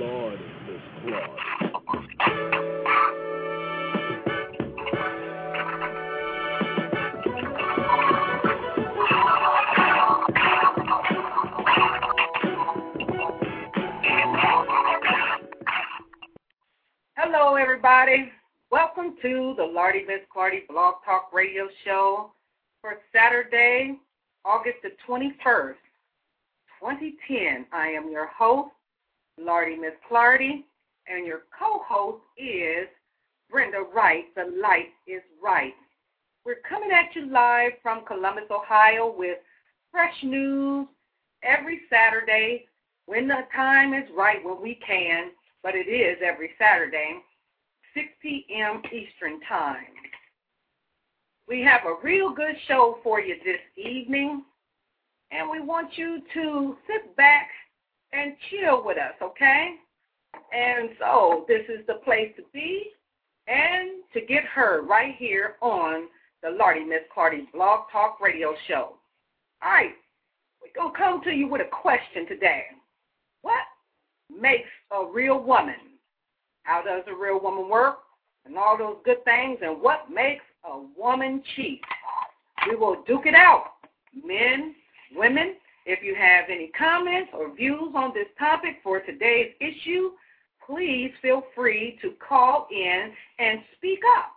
Lord, Clardy. Hello, everybody. Welcome to the Lardy Miss Clardy Blog Talk Radio Show for Saturday, August the 21st, 2010. I am your host, Lardy Miss Clardy, and your co-host is Brenda Wright. The light is right. We're coming at you live from Columbus, Ohio with fresh news every Saturday when the time is right, when we can, but it is every Saturday, 6 p.m. Eastern Time. We have a real good show for you this evening, and we want you to sit back and chill with us, okay? And so this is the place to be and to get heard right here on the Lardy Miss Clardy Blog Talk Radio Show. All right, we're going to come to you with a question today. What makes a real woman? How does a real woman work? And all those good things. And what makes a woman cheat? We will duke it out. Men, women, if you have any comments or views on this topic for today's issue, please feel free to call in and speak up.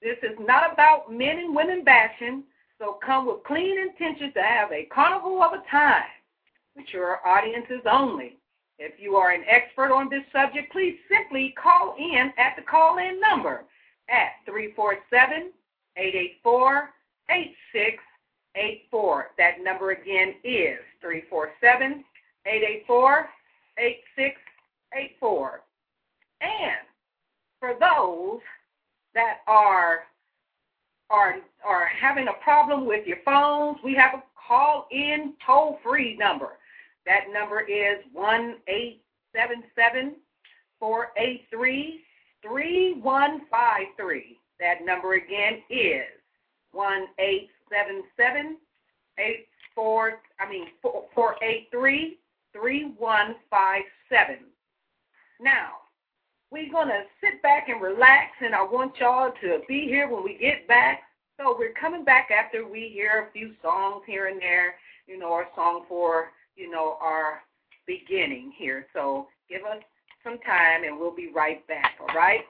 This is not about men and women bashing, so come with clean intentions to have a carnival of a time. Mature audiences only. If you are an expert on this subject, please simply call in at the call in number at 347 884 8684. That number again is 347 884 8684. And for those that are are are having a problem with your phones, we have a call in toll free number. That number is one eight seven seven four eight three three one five three. That number again is one eight seven seven eight four I mean four four eight three three one five seven. Now, we're gonna sit back and relax and I want y'all to be here when we get back. So we're coming back after we hear a few songs here and there, you know, our song for you know, our beginning here. So give us some time and we'll be right back, all right?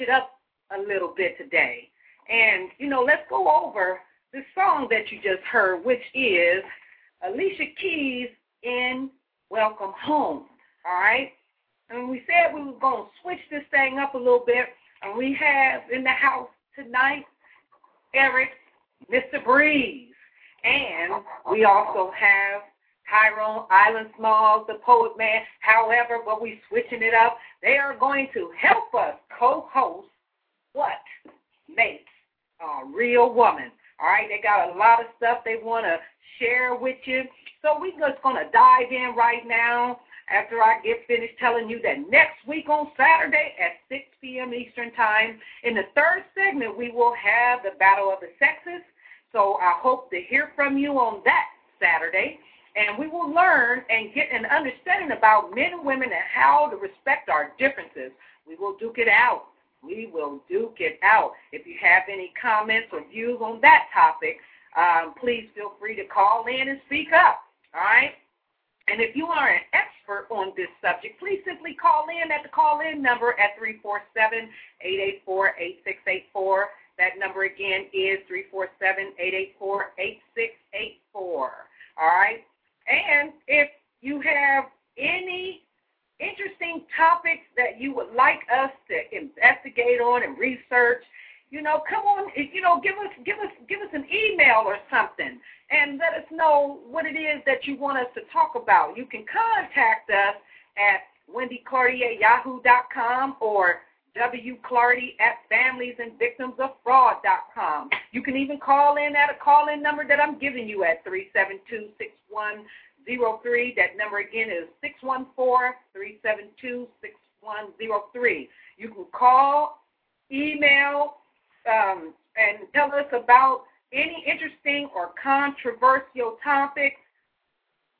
It up a little bit today. And, you know, let's go over the song that you just heard, which is Alicia Keys in Welcome Home. All right? And we said we were going to switch this thing up a little bit. And we have in the house tonight Eric, Mr. Breeze. And we also have Tyrone Island Smalls, the Poet Man. However, but we switching it up. They are going to help us co-host what makes a real woman. All right, they got a lot of stuff they want to share with you. So we're just going to dive in right now after I get finished telling you that next week on Saturday at 6 p.m. Eastern Time, in the third segment, we will have the Battle of the Sexes. So I hope to hear from you on that Saturday. And we will learn and get an understanding about men and women and how to respect our differences. We will duke it out. We will duke it out. If you have any comments or views on that topic, um, please feel free to call in and speak up. All right? And if you are an expert on this subject, please simply call in at the call-in number at 347-884-8684. That number again is 347-884-8684. All right? And if you have any interesting topics that you would like us to investigate on and research, you know, come on, you know, give us give us give us an email or something and let us know what it is that you want us to talk about. You can contact us at wendyclardy@yahoo.com or wclardy at familiesandvictimsoffraud.com. You can even call in at a call-in number that I'm giving you at 372-6103. That number again is 614-372-6103. You can call, email, um, and tell us about any interesting or controversial topics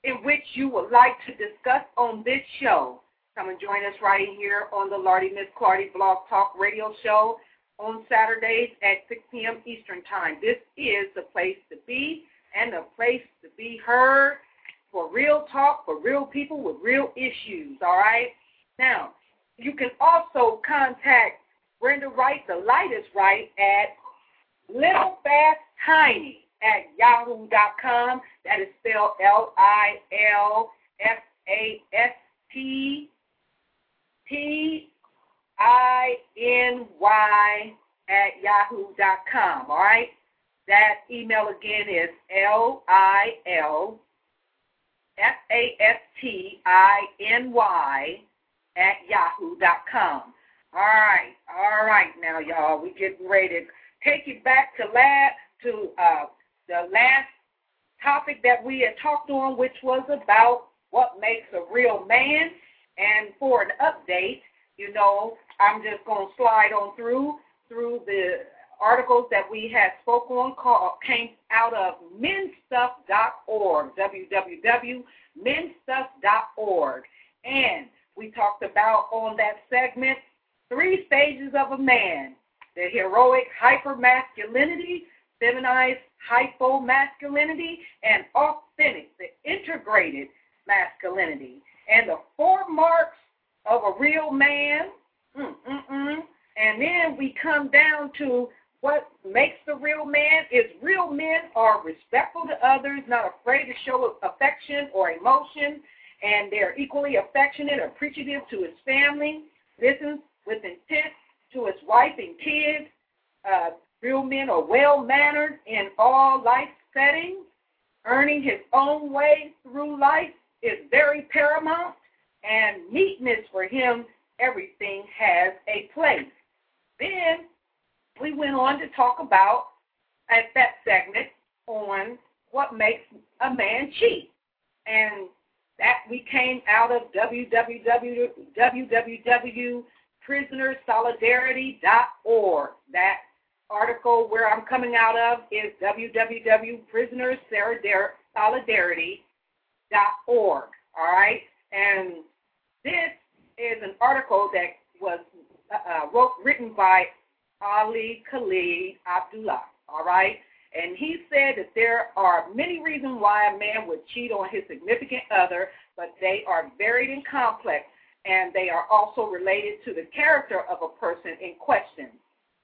in which you would like to discuss on this show. Come and join us right here on the Lardy Miss Clardy Blog Talk Radio Show on Saturdays at 6 p.m. Eastern Time. This is the place to be and the place to be heard for real talk, for real people with real issues, all right? Now, you can also contact Brenda Wright, the light is right, at Little Fast Tiny at yahoo.com. That is spelled L I L F A S T T I N Y at yahoo.com. All right? That email again is L I L F A S T I N Y at yahoo.com. All right, all right now, y'all. We're getting ready to take you back to last to uh, the last topic that we had talked on, which was about what makes a real man. And for an update, you know, I'm just going to slide on through through the articles that we had spoke on called, came out of menstuff.org, www.menstuff.org. And we talked about on that segment three stages of a man the heroic hypermasculinity, feminized hypomasculinity, and authentic, the integrated masculinity. And the four marks of a real man. Mm-mm-mm. And then we come down to what makes the real man is real men are respectful to others, not afraid to show affection or emotion, and they're equally affectionate, appreciative to his family, listens with intent to his wife and kids. Uh, real men are well mannered in all life settings. Earning his own way through life is very paramount, and neatness for him, everything has a place. Then we went on to talk about, at that segment, on what makes a man cheat. And that we came out of www, www prisonersolidarity.org. That article where I'm coming out of is www.prisonersolidarity.org. All right? And this is an article that was uh, wrote, written by Ali Khalid Abdullah. All right, and he said that there are many reasons why a man would cheat on his significant other, but they are varied and complex, and they are also related to the character of a person in question.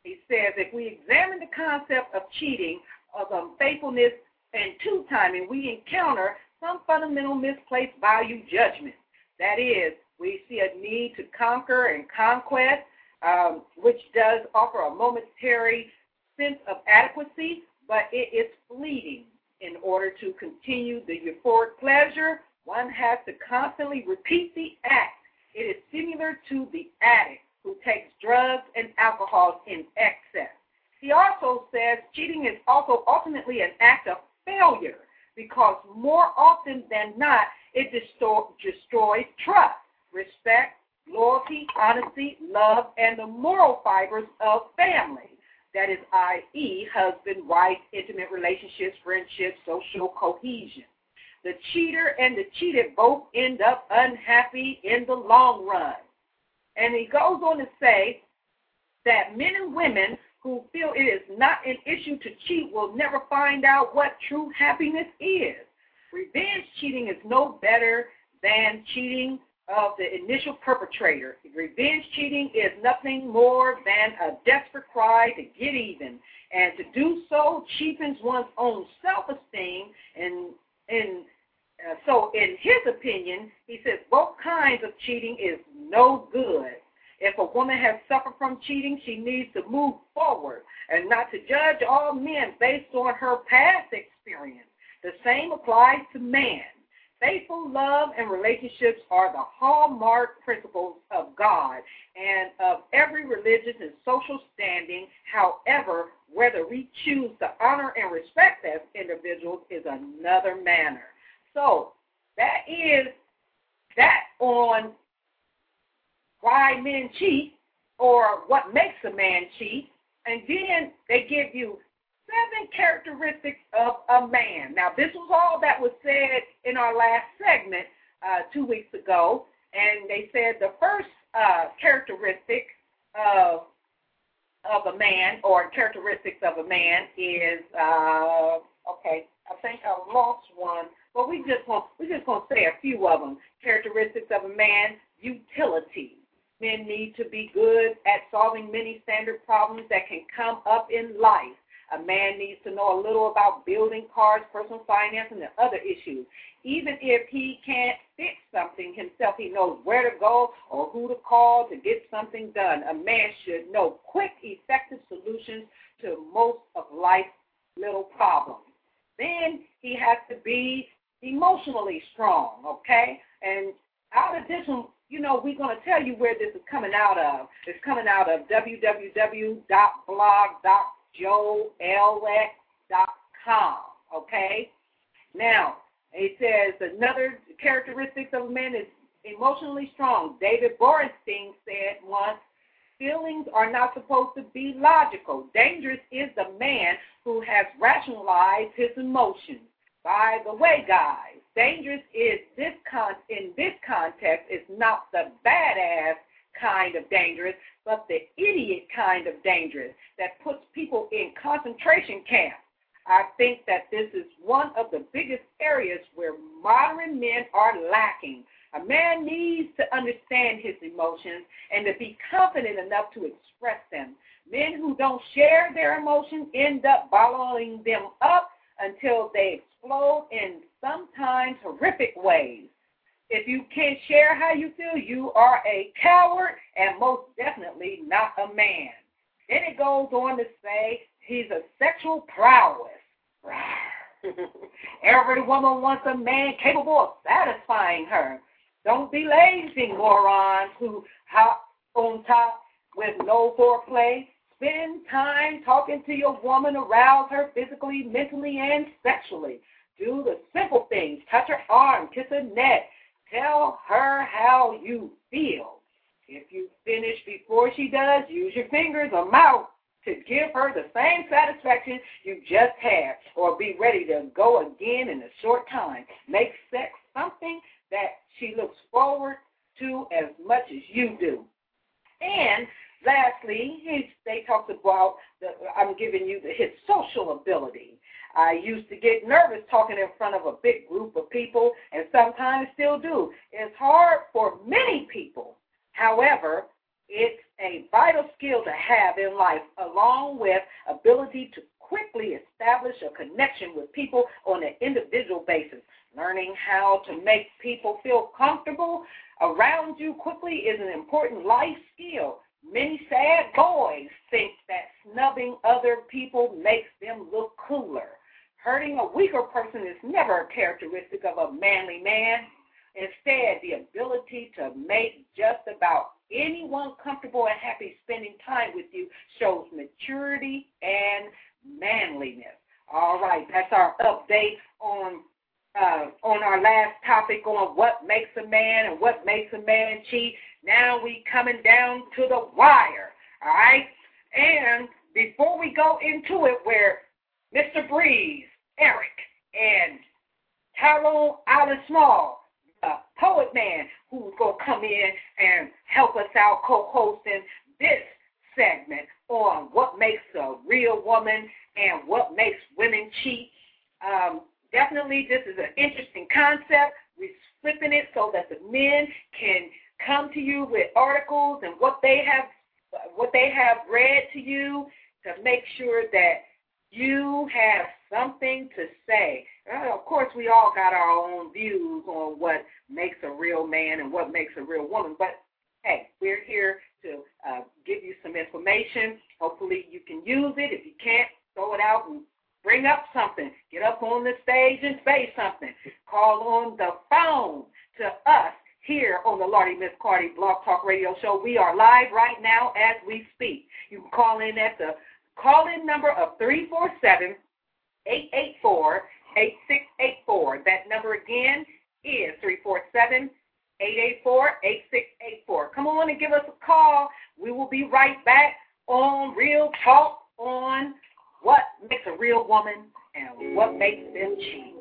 He says if we examine the concept of cheating, of unfaithfulness, and two-timing, we encounter some fundamental misplaced value judgment. That is, we see a need to conquer and conquest, um, which does offer a momentary sense of adequacy, but it is fleeting. In order to continue the euphoric pleasure, one has to constantly repeat the act. It is similar to the addict who takes drugs and alcohol in excess. He also says cheating is also ultimately an act of failure because more often than not, it destroys trust, respect, loyalty, honesty, love, and the moral fibers of family. That is, i.e., husband, wife, intimate relationships, friendships, social cohesion. The cheater and the cheated both end up unhappy in the long run. And he goes on to say that men and women who feel it is not an issue to cheat will never find out what true happiness is. Revenge cheating is no better than cheating of the initial perpetrator. Revenge cheating is nothing more than a desperate cry to get even. And to do so cheapens one's own self-esteem. And, and uh, so, in his opinion, he says both kinds of cheating is no good. If a woman has suffered from cheating, she needs to move forward and not to judge all men based on her past experience. The same applies to man. Faithful love and relationships are the hallmark principles of God and of every religious and social standing. However, whether we choose to honor and respect as individuals is another matter. So, that is that on why men cheat or what makes a man cheat. And then they give you seven characteristics of a man. Now, this was all that was said in our last segment uh, two weeks ago. And they said the first uh, characteristic of of a man or characteristics of a man is uh, okay. I think I lost one, but we just want we just gonna say a few of them. Characteristics of a man: utility. Men need to be good at solving many standard problems that can come up in life. A man needs to know a little about building cars, personal finance, and the other issues. Even if he can't fix something himself, he knows where to go or who to call to get something done. A man should know quick, effective solutions to most of life's little problems. Then he has to be emotionally strong, okay? And out of this one, you know, we're going to tell you where this is coming out of. It's coming out of www.blog.joelx.com, okay? Now, it says another characteristics of a man is emotionally strong. David Borenstein said once, feelings are not supposed to be logical. Dangerous is the man who has rationalized his emotions. By the way, guys, dangerous is this con- in this context is not the badass kind of dangerous, but the idiot kind of dangerous that puts people in concentration camps. I think that this is one of the biggest areas where modern men are lacking. A man needs to understand his emotions and to be confident enough to express them. Men who don't share their emotions end up bottling them up until they explode in sometimes horrific ways. If you can't share how you feel, you are a coward and most definitely not a man. Then it goes on to say he's a sexual prowess. Every woman wants a man capable of satisfying her. Don't be lazy, morons who hop on top with no foreplay. Spend time talking to your woman, arouse her physically, mentally, and sexually. Do the simple things. Touch her arm, kiss her neck. Tell her how you feel. If you finish before she does, use your fingers or mouth to give her the same satisfaction you just had, or be ready to go again in a short time. Make sex something that she looks forward to as much as you do. And lastly, he, they talked about the, I'm giving you the, his social ability. I used to get nervous talking in front of a big group of people, and sometimes still do. It's hard for many people. However, it's a vital skill to have in life, along with ability to quickly establish a connection with people on an individual basis. Learning how to make people feel comfortable around you quickly is an important life skill. Many sad boys think that snubbing other people makes them look cooler. Hurting a weaker person is never a characteristic of a manly man. Instead, the ability to make just about anyone comfortable and happy spending time with you shows maturity and manliness. All right, that's our update on uh, on our last topic on what makes a man and what makes a man cheat. Now we coming down to the wire. All right, and before we go into it, where Mr. Breeze Eric and Tyrone Allen Small, the poet man, who's to come in and help us out co hosting this segment on what makes a real woman and what makes women cheat. Um, definitely, this is an interesting concept. We're flipping it so that the men can come to you with articles and what they have what they have read to you to make sure that you have something to say. Of course, we all got our own views on what makes a real man and what makes a real woman, but hey, we're here to uh, give you some information. Hopefully, you can use it. If you can't, throw it out and bring up something. Get up on the stage and say something. Call on the phone to us here on the Lardy Miss Clardy Blog Talk Radio Show. We are live right now as we speak. You can call in at the call in number of 347 884 8684. That number again is 347 884 8684. Come on and give us a call. We will be right back on Real Talk on what makes a real woman and what makes them cheat.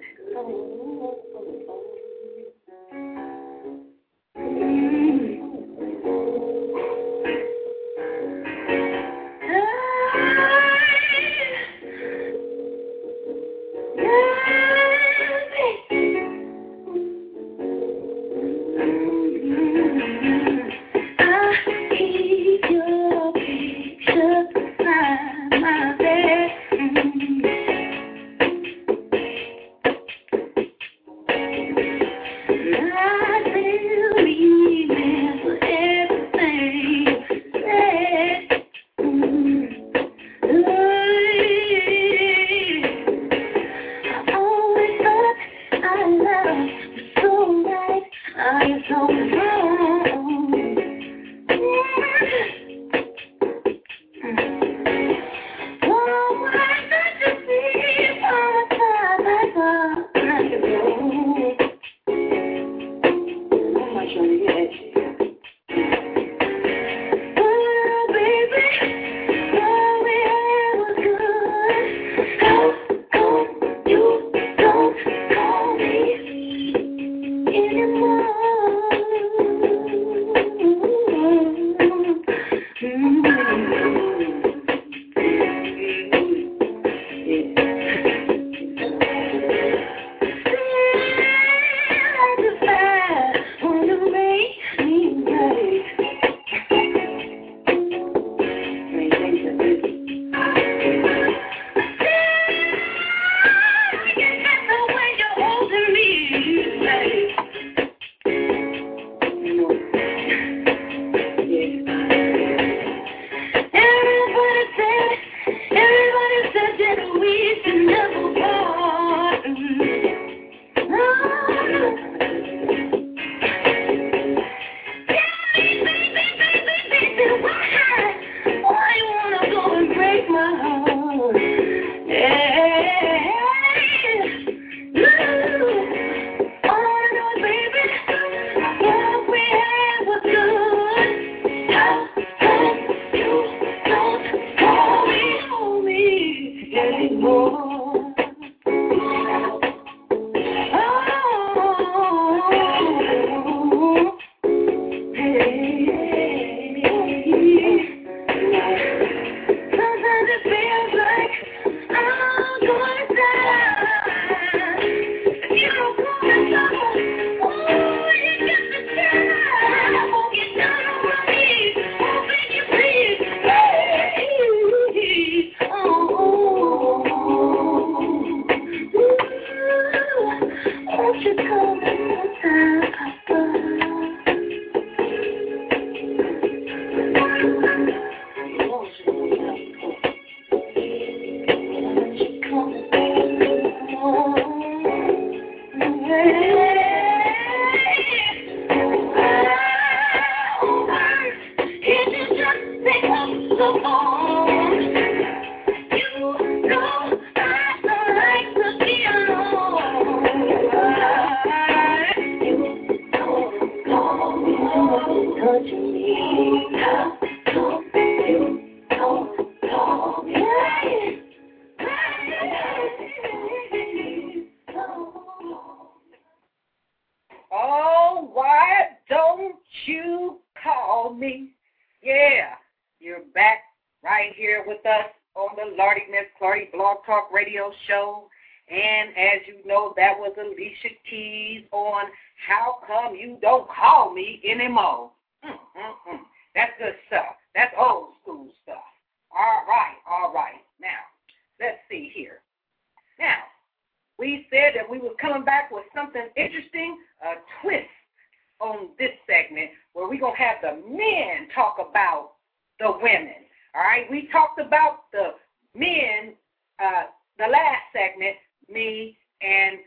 This segment where we're going to have the men talk about the women. All right, we talked about the men uh, the last segment, me and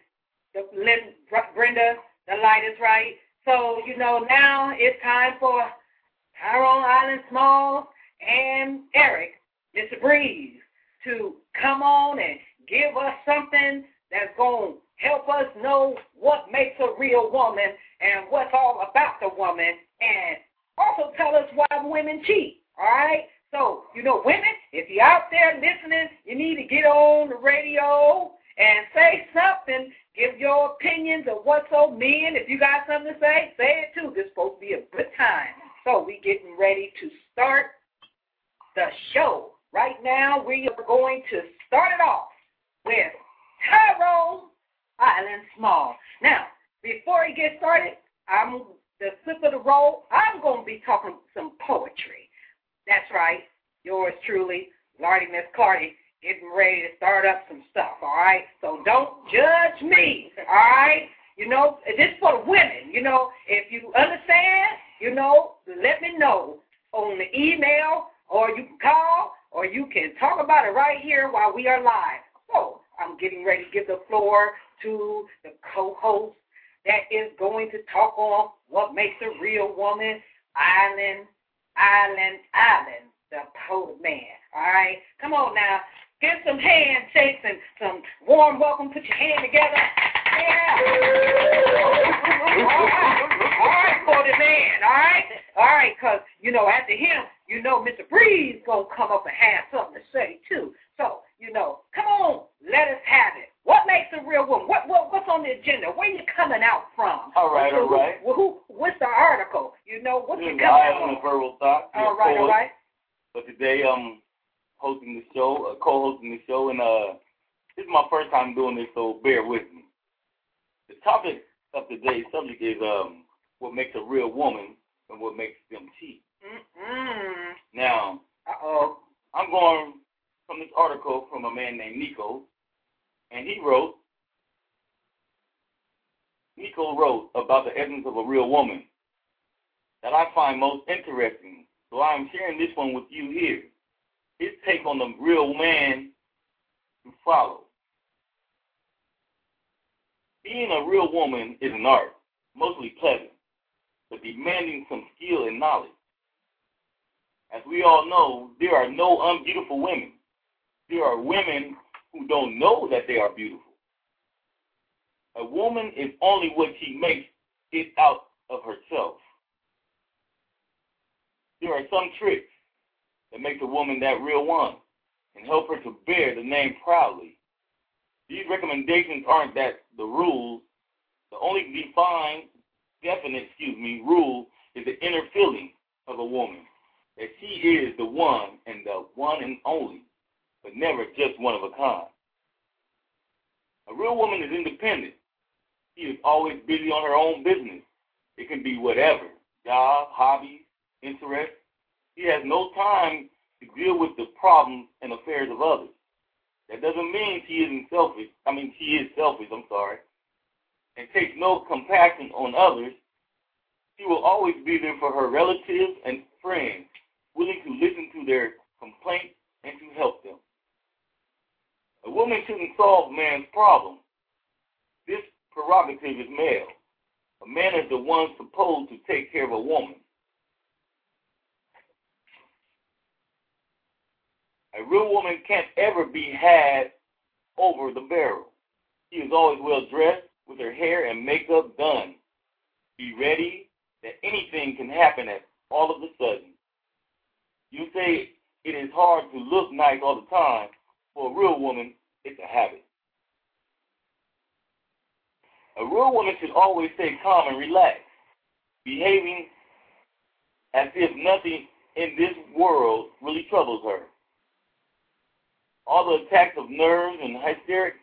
the Lynn, Brenda, the light is right. So, you know, now it's time for Tyrone Island Smalls and Eric, Mr. Breeze, to come on and give us something that's going to help us know what makes a real woman and what's all about the woman and also tell us why women cheat, all right? So, you know, women, if you're out there listening, you need to get on the radio and say something. Give your opinions of what's so men. If you got something to say, say it too. This is supposed to be a good time. So we getting ready to start the show. Right now, we are going to start it off with Tyrone Island Small. Now, before he gets started, I'm the flip of the roll. I'm going to be talking some poetry. That's right. Yours truly, Lardy Miss Clardy, getting ready to start up some stuff, all right? So don't judge me, all right? You know, this is for the women. You know, if you understand, you know, let me know on the email, or you can call, or you can talk about it right here while we are live. So I'm getting ready to give the floor to the co-host that is going to talk on what makes a real woman, Island, Island, Island, the poet man. All right, come on now. Get some handshakes and some warm welcome. Put your hand together. Yeah. all right, all right for the man. All right, all right, cause you know after him, you know Mr. Breeze gonna come up and have something to say too. So you know, come on, let us have it. What makes a real woman? What, what what's on the agenda? Where are you coming out from? All right, who, all right. Who, who, what's the article? You know, what you This coming I am from? Verbal Thought. All right, all right. But today I'm hosting the show, uh, co-hosting the show, and uh, this is my first time doing this, so bear with me. The topic of today's subject is um, what makes a real woman and what makes them cheat. Mm-mm. Now, Uh-oh. I'm going from this article from a man named Nico, and he wrote, Nico wrote about the essence of a real woman that I find most interesting. So I'm sharing this one with you here. His take on the real man to follow. Being a real woman is an art, mostly pleasant, but demanding some skill and knowledge. As we all know, there are no unbeautiful women. There are women who don't know that they are beautiful. A woman is only what she makes it out of herself. There are some tricks that make a woman that real one and help her to bear the name proudly. These recommendations aren't that the rules. The only defined, definite, excuse me, rule is the inner feeling of a woman that she is the one and the one and only, but never just one of a kind. A real woman is independent. She is always busy on her own business. It can be whatever job, hobbies, interests. She has no time to deal with the problems and affairs of others. That doesn't mean she isn't selfish. I mean, she is selfish, I'm sorry. and takes no compassion on others, she will always be there for her relatives and friends, willing to listen to their complaints and to help them. A woman shouldn't solve man's problem. This prerogative is male. A man is the one supposed to take care of a woman. A real woman can't ever be had over the barrel. She is always well dressed with her hair and makeup done. Be ready that anything can happen at all of a sudden. You say it is hard to look nice all the time. For a real woman, it's a habit. A real woman should always stay calm and relaxed, behaving as if nothing in this world really troubles her. All the attacks of nerves and hysterics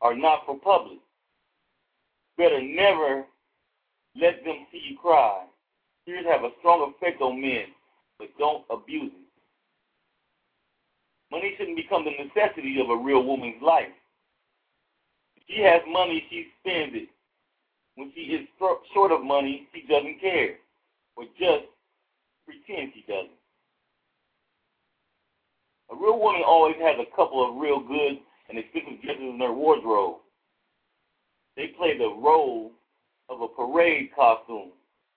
are not for public. Better never let them see you cry. Tears have a strong effect on men, but don't abuse it. Money shouldn't become the necessity of a real woman's life. If she has money, she spends it. When she is short of money, she doesn't care, or just pretend she doesn't. A real woman always has a couple of real good and expensive dresses in her wardrobe. They play the role of a parade costume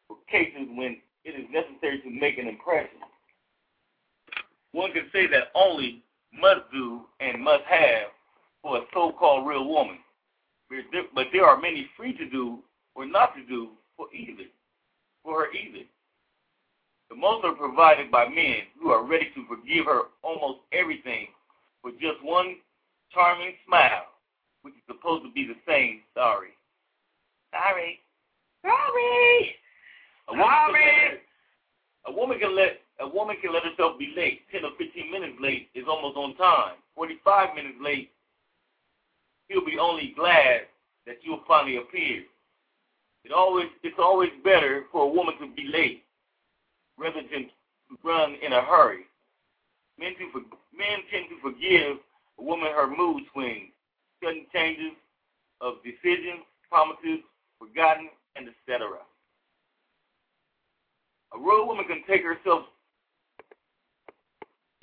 for cases when it is necessary to make an impression. One can say that only must do and must have for a so-called real woman. But there are many free to do or not to do for either, for her either. The most are provided by men who are ready to forgive her almost everything for just one charming smile, which is supposed to be the same sorry. Sorry. Sorry. A woman, Sorry. Let, a woman can let a woman can let herself be late. Ten or fifteen minutes late is almost on time. Forty-five minutes late, he'll be only glad that you'll finally appear. It always it's always better for a woman to be late rather than run in a hurry. Men, to, men tend to forgive a woman her mood swings, sudden changes of decisions, promises, forgotten, and etc. A real woman can take herself,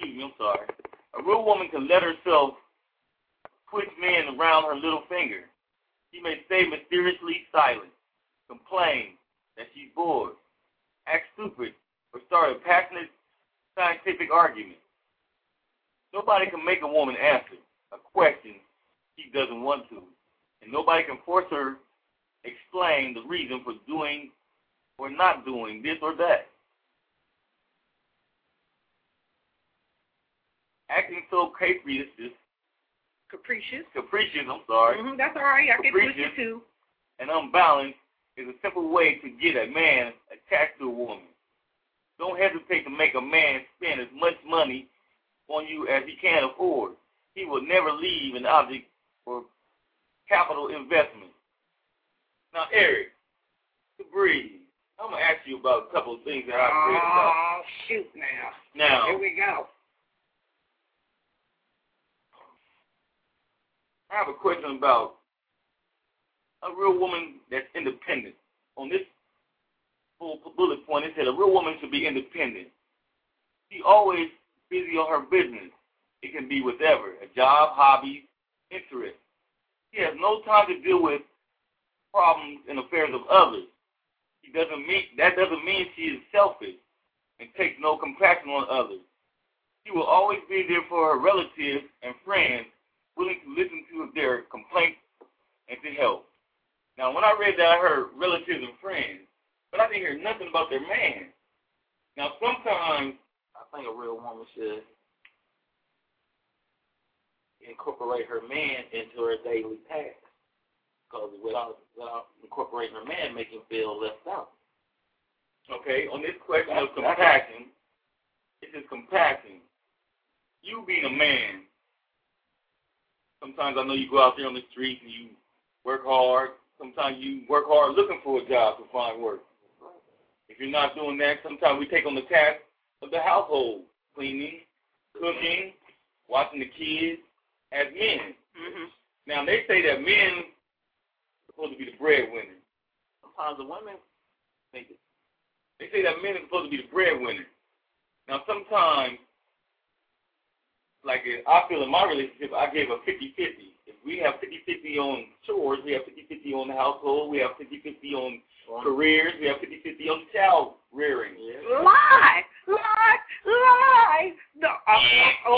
excuse me, I'm sorry. A real woman can let herself twitch men around her little finger. She may stay mysteriously silent, complain that she's bored, act stupid, or start a passionate scientific argument. Nobody can make a woman answer a question she doesn't want to, and nobody can force her explain the reason for doing or not doing this or that. Acting so capricious, Capricious. capricious, I'm sorry, Mm-hmm, that's all right. I can push Capricious. it too. and unbalanced is a simple way to get a man attached to a woman. Don't hesitate to make a man spend as much money on you as he can afford. He will never leave an object for capital investment. Now, Eric, to breathe, I'm going to ask you about a couple of things that I've read about. Oh, shoot now. Now, Here we go. I have a question about a real woman that's independent. On this bullet point, it said a real woman should be independent. She always busy on her business. It can be whatever, a job, hobby, interest. She has no time to deal with problems and affairs of others. She doesn't mean that doesn't mean she is selfish and takes no compassion on others. She will always be there for her relatives and friends, willing to listen to their complaints and to help. Now, when I read that, I heard relatives and friends, but I didn't hear nothing about their man. Now, sometimes I think a real woman should incorporate her man into her daily tasks. Because without, without incorporating her man, make him feel left out. Okay, on this question of compassion, it is compassion. You being a man, sometimes I know you go out there on the street and you work hard. Sometimes you work hard looking for a job to find work. If you're not doing that, sometimes we take on the task of the household, cleaning, cooking, watching the kids as men. Mm-hmm. Now they say that men are supposed to be the breadwinner. Sometimes the women think it. They say that men are supposed to be the breadwinner. Now, sometimes, like I feel in my relationship, I gave a 50-50. If we have 50-50 on chores, we have 50-50 on the household, we have 50-50 on careers, we have 50-50 on child rearing. Yeah. Lie, lie, lie. No. Uh, oh,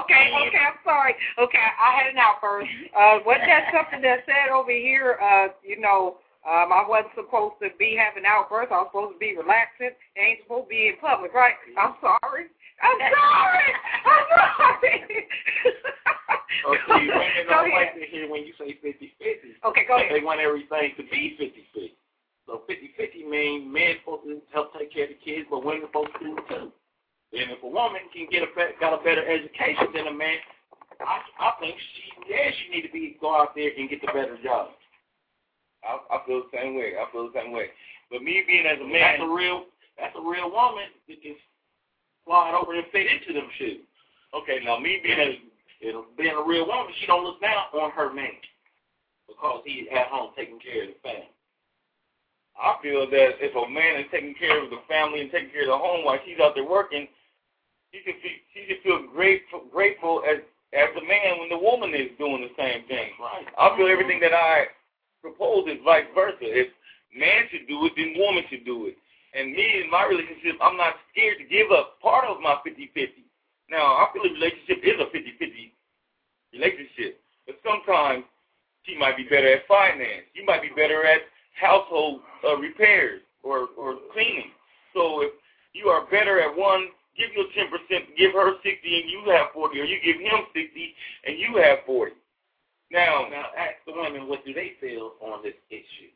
okay, okay, I'm sorry. Okay, I had an outburst. Uh, wasn't that something that said over here? Uh, you know, um, I wasn't supposed to be having outbursts. I was supposed to be relaxing. ain't supposed to be in public, right? I'm sorry. I'm sorry. I'm sorry. Okay, women don't like to hear when you say 50-50. Okay, go ahead. They want everything to be 50-50. So 50-50 means men supposed to help take care of the kids, but women supposed to do it too. And if a woman can get a got a better education than a man, I, I think she yeah she need to be go out there and get the better job. I, I feel the same way. I feel the same way. But me being as a man, that's a real that's a real woman that can slide over and fit into them shoes. Okay, now me being as being a real woman, she don't look down on her man because he's at home taking care of the family. I feel that if a man is taking care of the family and taking care of the home while she's out there working, she should feel, she should feel grateful grateful as as a man when the woman is doing the same thing. Right. I feel everything that I propose is vice versa. If man should do it, then woman should do it. And me in my relationship, I'm not scared to give up part of my 50-50. Now, I feel a relationship is a 50-50 relationship. But sometimes she might be better at finance. You might be better at household uh, repairs or, or cleaning. So if you are better at one give you 10%, give her 60 and you have 40, or you give him 60 and you have 40. Now, now ask the women what do they feel on this issue.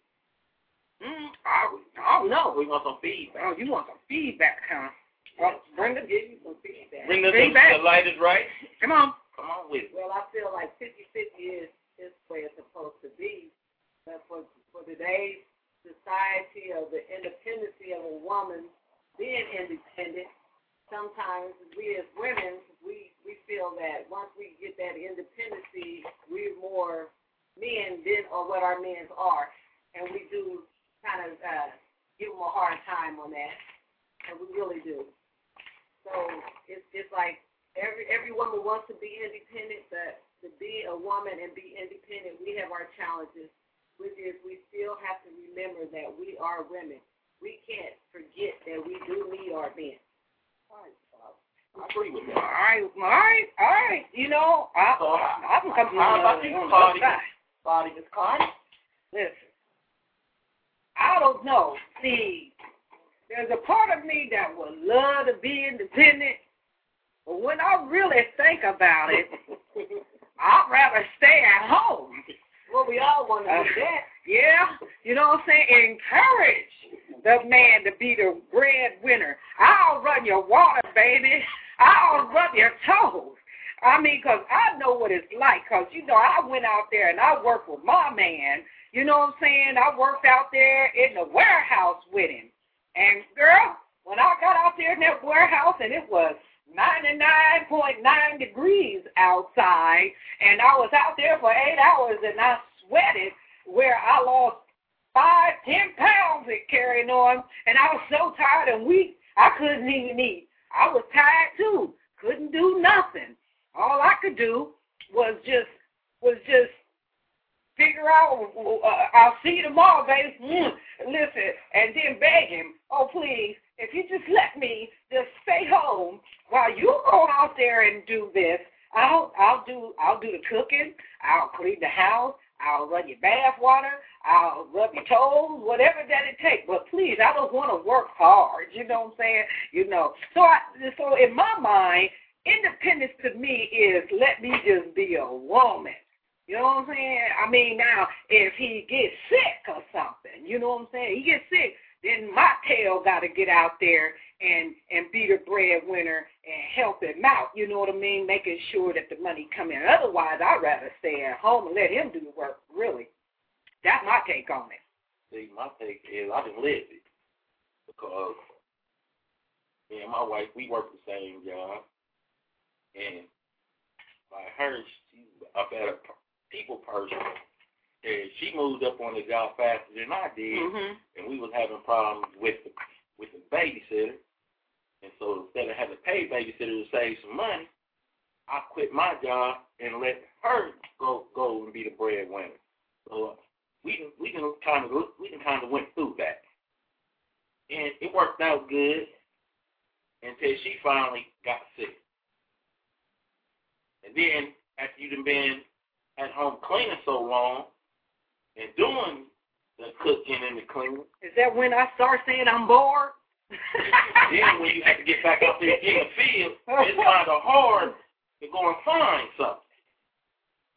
Mm, I, I don't know. We want some feedback. Oh, you want some feedback, huh? Well, bring the, give you some feedback. Bring the, feedback. the light is right. Come on. Come on with it. Well, I feel like 50-50 is, is the way it's supposed to be. But for, for today's society of the independency of a woman being independent, sometimes we as women, we we feel that once we get that independency, we're more men than or what our men are, and we do kind of uh, give them a hard time on that, and we really do. So it's it's like every every woman wants to be independent, but to be a woman and be independent, we have our challenges, which is we still have to remember that we are women. We can't forget that we do need our men. I agree with that. All right, all right, all right. You know, I, So, I, I'm coming how about you, on the Claudia? side. Body is Cardi. Listen, I don't know. See, there's a part of me that would love to be independent, but when I really think about it, I'd rather stay at home. Well, we all want to Uh, do that. yeah, you know what I'm saying? Encourage the man to be the breadwinner. I'll run your water, baby. I'll rub your toes. I mean, 'cause I know what it's like 'cause you know, I went out there and I worked with my man. You know what I'm saying? I worked out there in the warehouse with him. And, girl, when I got out there in that warehouse and it was 99.9 degrees outside, and I was out there for eight hours and I sweated where I lost five, ten pounds at carrying on, and I was so tired and weak, I couldn't even eat. I was tired too, couldn't do nothing. All I could do was just was just figure out. Uh, I'll see you tomorrow, baby. Mm, listen, and then beg him, oh please, if you just let me just stay home while you go out there and do this. I'll I'll do I'll do the cooking. I'll clean the house. I'll run your bath water. I'll rub your toes, whatever that it takes. But please, I don't want to work hard. You know what I'm saying? You know. So I so in my mind, independence to me is let me just be a woman. You know what I'm saying? I mean, now if he gets sick or something, you know what I'm saying? He gets sick, then my tail got to get out there and and be the breadwinner and help him out. You know what I mean? Making sure that the money come in. Otherwise, I'd rather stay at home and let him do the work. Really, that's my take on it. See, my take is I just lived it because me and my wife we work the same job, and by her she's a better people person. And she moved up on the job faster than I did, Mhm. and we was having problems with the, with the babysitter. And so instead of having to pay babysitter to save some money, I quit my job and let her go go and be the breadwinner. So uh, we we can kind of we can kind of went through that, and it worked out good until she finally got sick. And then after you've been at home cleaning so long and doing the cooking and the cleaning, Is that when I start saying I'm bored? then when you have to get back out there in the field, it's kind of hard to go and find something.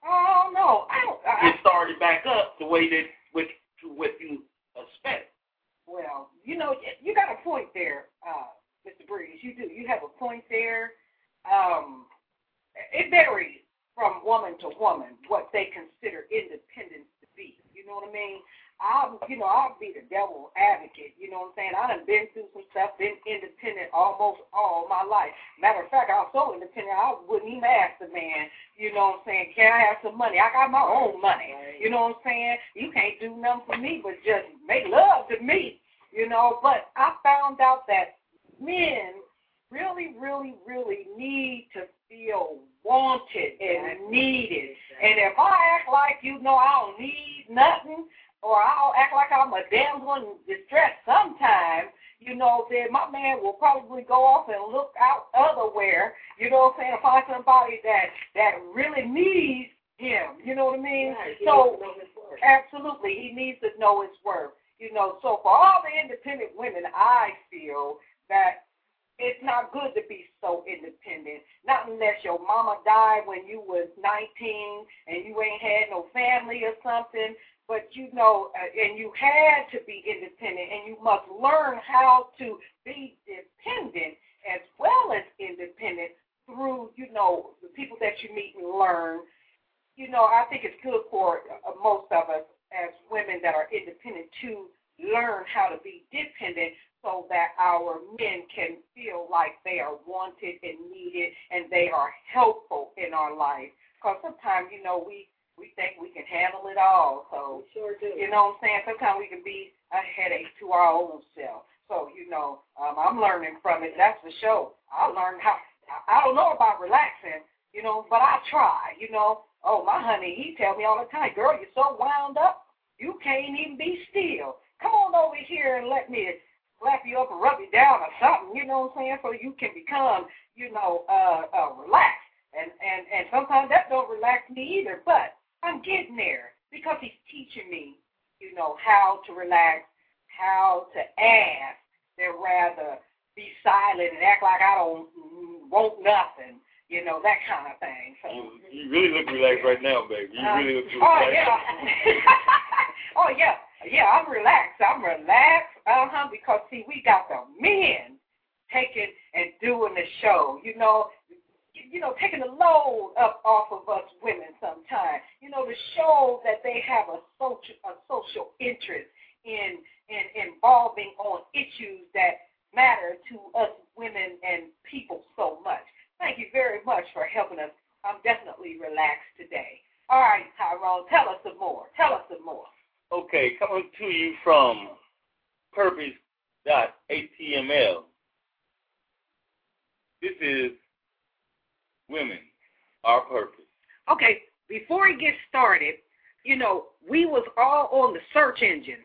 Oh no, I don't. I, Get started back up the way that with to what you expect. well, you know, you got a point there, uh, Mr. Breeze. You do. You have a point there. Um, it varies from woman to woman what they consider independence to be. You know what I mean? I'll, you know, I'll be the devil advocate. You know what I'm saying? I done been through some stuff, been independent almost all my life. Matter of fact, I was so independent, I wouldn't even ask the man, you know what I'm saying, can I have some money? I got my own money. You know what I'm saying? You can't do nothing for me but just make love to me, you know. But I found out that men really, really, really need to feel wanted and needed. And if I act like, you know, I don't need nothing, or I'll act like I'm a damsel in distress sometime, you know, then my man will probably go off and look out otherwhere, you know what I'm saying, find somebody that that really needs him. You know what I mean? Right, so needs to know his worth. absolutely he needs to know his worth. You know, so for all the independent women, I feel that it's not good to be so independent. Not unless your mama died when you was 19 and you ain't had no family or something. But you know, uh, and you had to be independent, and you must learn how to be dependent as well as independent through, you know, the people that you meet and learn. You know, I think it's good for uh, most of us as women that are independent to learn how to be dependent so that our men can feel like they are wanted and needed and they are helpful in our life. Because sometimes, you know, we we think we can handle it all. So, Sure do. you know what I'm saying? Sometimes we can be a headache to our own self. So, you know, um, I'm learning from it. That's for sure. I learned how, I I don't know about relaxing, you know, but I try, you know. Oh, my honey, he tell me all the time, girl, you're so wound up, you can't even be still. Come on over here and let me slap you up and rub you down or something, you know what I'm saying, so you can become, you know, uh, uh, relaxed. And, and, and sometimes that don't relax me either, but I'm getting there because he's teaching me, you know, how to relax, how to ask, than rather be silent and act like I don't want nothing, you know, that kind of thing. So, You, you really look relaxed right now, baby. You uh, really look relaxed. oh yeah, oh yeah, yeah. I'm relaxed. I'm relaxed. Uh huh. Because see, we got the men taking and doing the show. You know, you, know, taking the load up off of us women sometimes. You know, to show that they have a social a social interest in in involving on issues that matter to us women and people so much. Thank you very much for helping us. I'm definitely relaxed today. All right, Tyrone, tell us some more. Tell us some more. Okay, coming to you from purpose.html. This is women, our purpose. Okay, before we get started, you know, we was all on the search engine.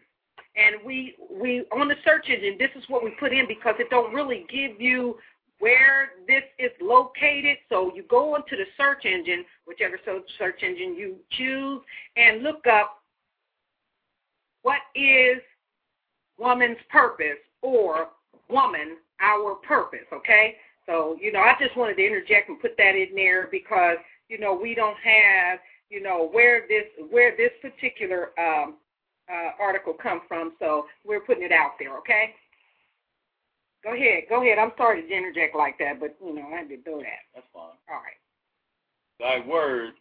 And we we on the search engine, this is what we put in because it don't really give you where this is located. So you go into the search engine, whichever search engine you choose, and look up what is woman's purpose or woman our purpose, okay? So, you know, I just wanted to interject and put that in there because, you know, we don't have, you know, where this where this particular um, uh, article come from, so we're putting it out there, okay? Go ahead, go ahead. I'm sorry to interject like that, but you know, I had to do that. That's fine. All right. Thy word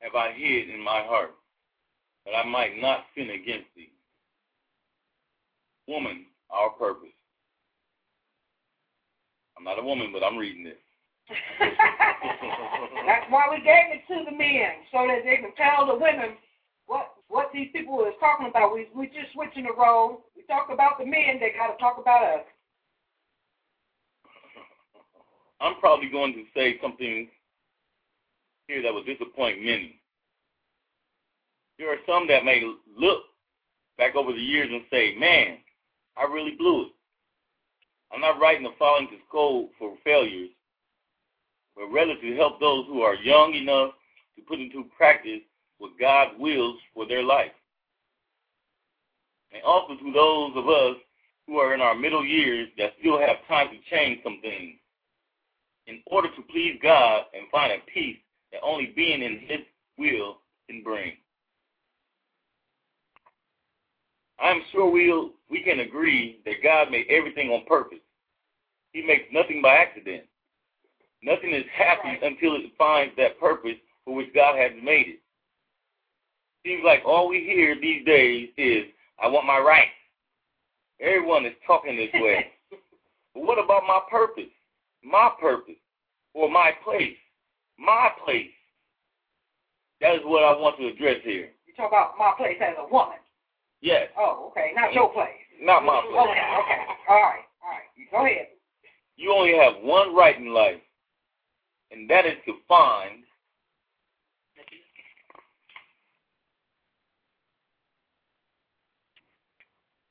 have I hid in my heart, that I might not sin against thee. Woman, our purpose. I'm not a woman, but I'm reading this. That's why we gave it to the men, so that they can tell the women what what these people is talking about. We we just switching the role. We talk about the men, they got to talk about us. I'm probably going to say something here that will disappoint many. There are some that may look back over the years and say, man, I really blew it. I'm not writing the following to scold for failures, but rather to help those who are young enough to put into practice what God wills for their life. And also to those of us who are in our middle years that still have time to change some things in order to please God and find a peace that only being in His will can bring. I'm sure we'll, we can agree that God made everything on purpose. He makes nothing by accident. Nothing is happy Right. until it finds that purpose for which God has made it. Seems like all we hear these days is, I want my rights. Everyone is talking this way. but what about my purpose? My purpose? Or my place? My place? That is what I want to address here. You talk about my place as a woman. Yes, Oh, okay, not your mm-hmm. place. not my place. Okay, okay, all right, all right. Go ahead. You only have one right in life, and that is to find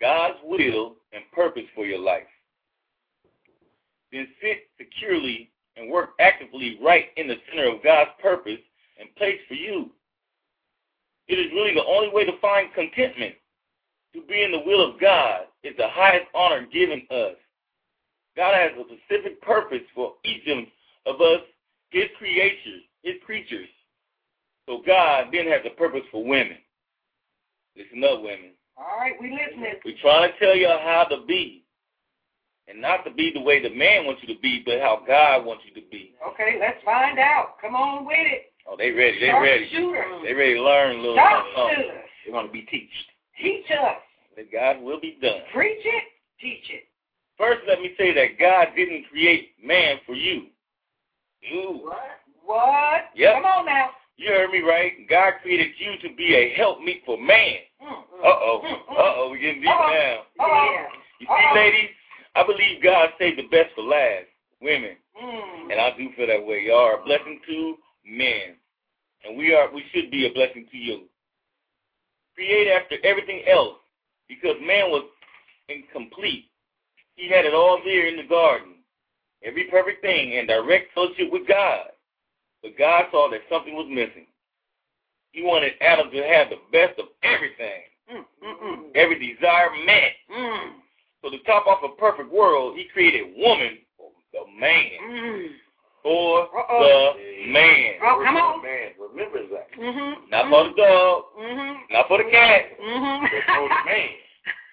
God's will and purpose for your life. Then sit securely and work actively right in the center of God's purpose and place for you. It is really the only way to find contentment. To be in the will of God is the highest honor given us. God has a specific purpose for each of us, his creatures, his creatures. So God then has a purpose for women. Listen up, women. All right, we listening. We're trying to tell y'all how to be. And not to be the way the man wants you to be, but how God wants you to be. Okay, let's find out. Come on with it. Oh, they ready. They Sharp ready. shooter. They ready to learn a little Talk something. They want to be teached. Teach us. That God will be done. Preach it. Teach it. First, let me say that God didn't create man for you. You. What? What? Yep. Come on now. You heard me right. God created you to be a helpmeet for man. Mm, mm, Uh-oh. mm. Uh-oh. We're getting deep Uh-oh. now. Uh-oh. You Uh-oh. see, ladies, I believe God saved the best for last. Women. Mm. And I do feel that way. Y'all are a blessing to men. And we are we should be a blessing to you. Create after everything else. Because man was incomplete. He had it all there in the garden. Every perfect thing and direct fellowship with God. But God saw that something was missing. He wanted Adam to have the best of everything. Mm, mm, mm. Every desire met. Mm, So to top off a perfect world, he created woman for the man. Mm. For Uh-oh. the man. Oh, come on. Man, remember that. Mm-hmm. Not for the dog. Mm-hmm. Not for the cat. Mm-hmm. For the man.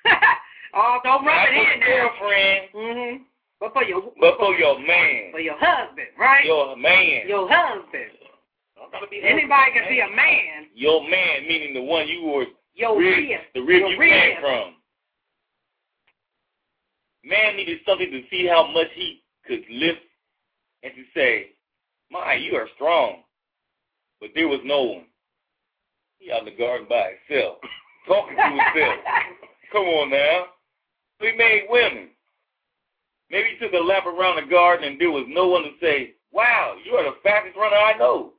oh, don't rub Not it for in the now. girlfriend. Mm-hmm. But for your But for your man. for your husband, right? Your man. Your husband. Be Anybody can be a man. Your man, meaning the one you were Your rib, rib. the rib Your you rib. came from. Man needed something to see how much he could lift and to say, My, you are strong. But there was no one. He out in the garden by himself, talking to himself. Come on now. He made women. Maybe he took a lap around the garden and there was no one to say, Wow, you are the fastest runner I know.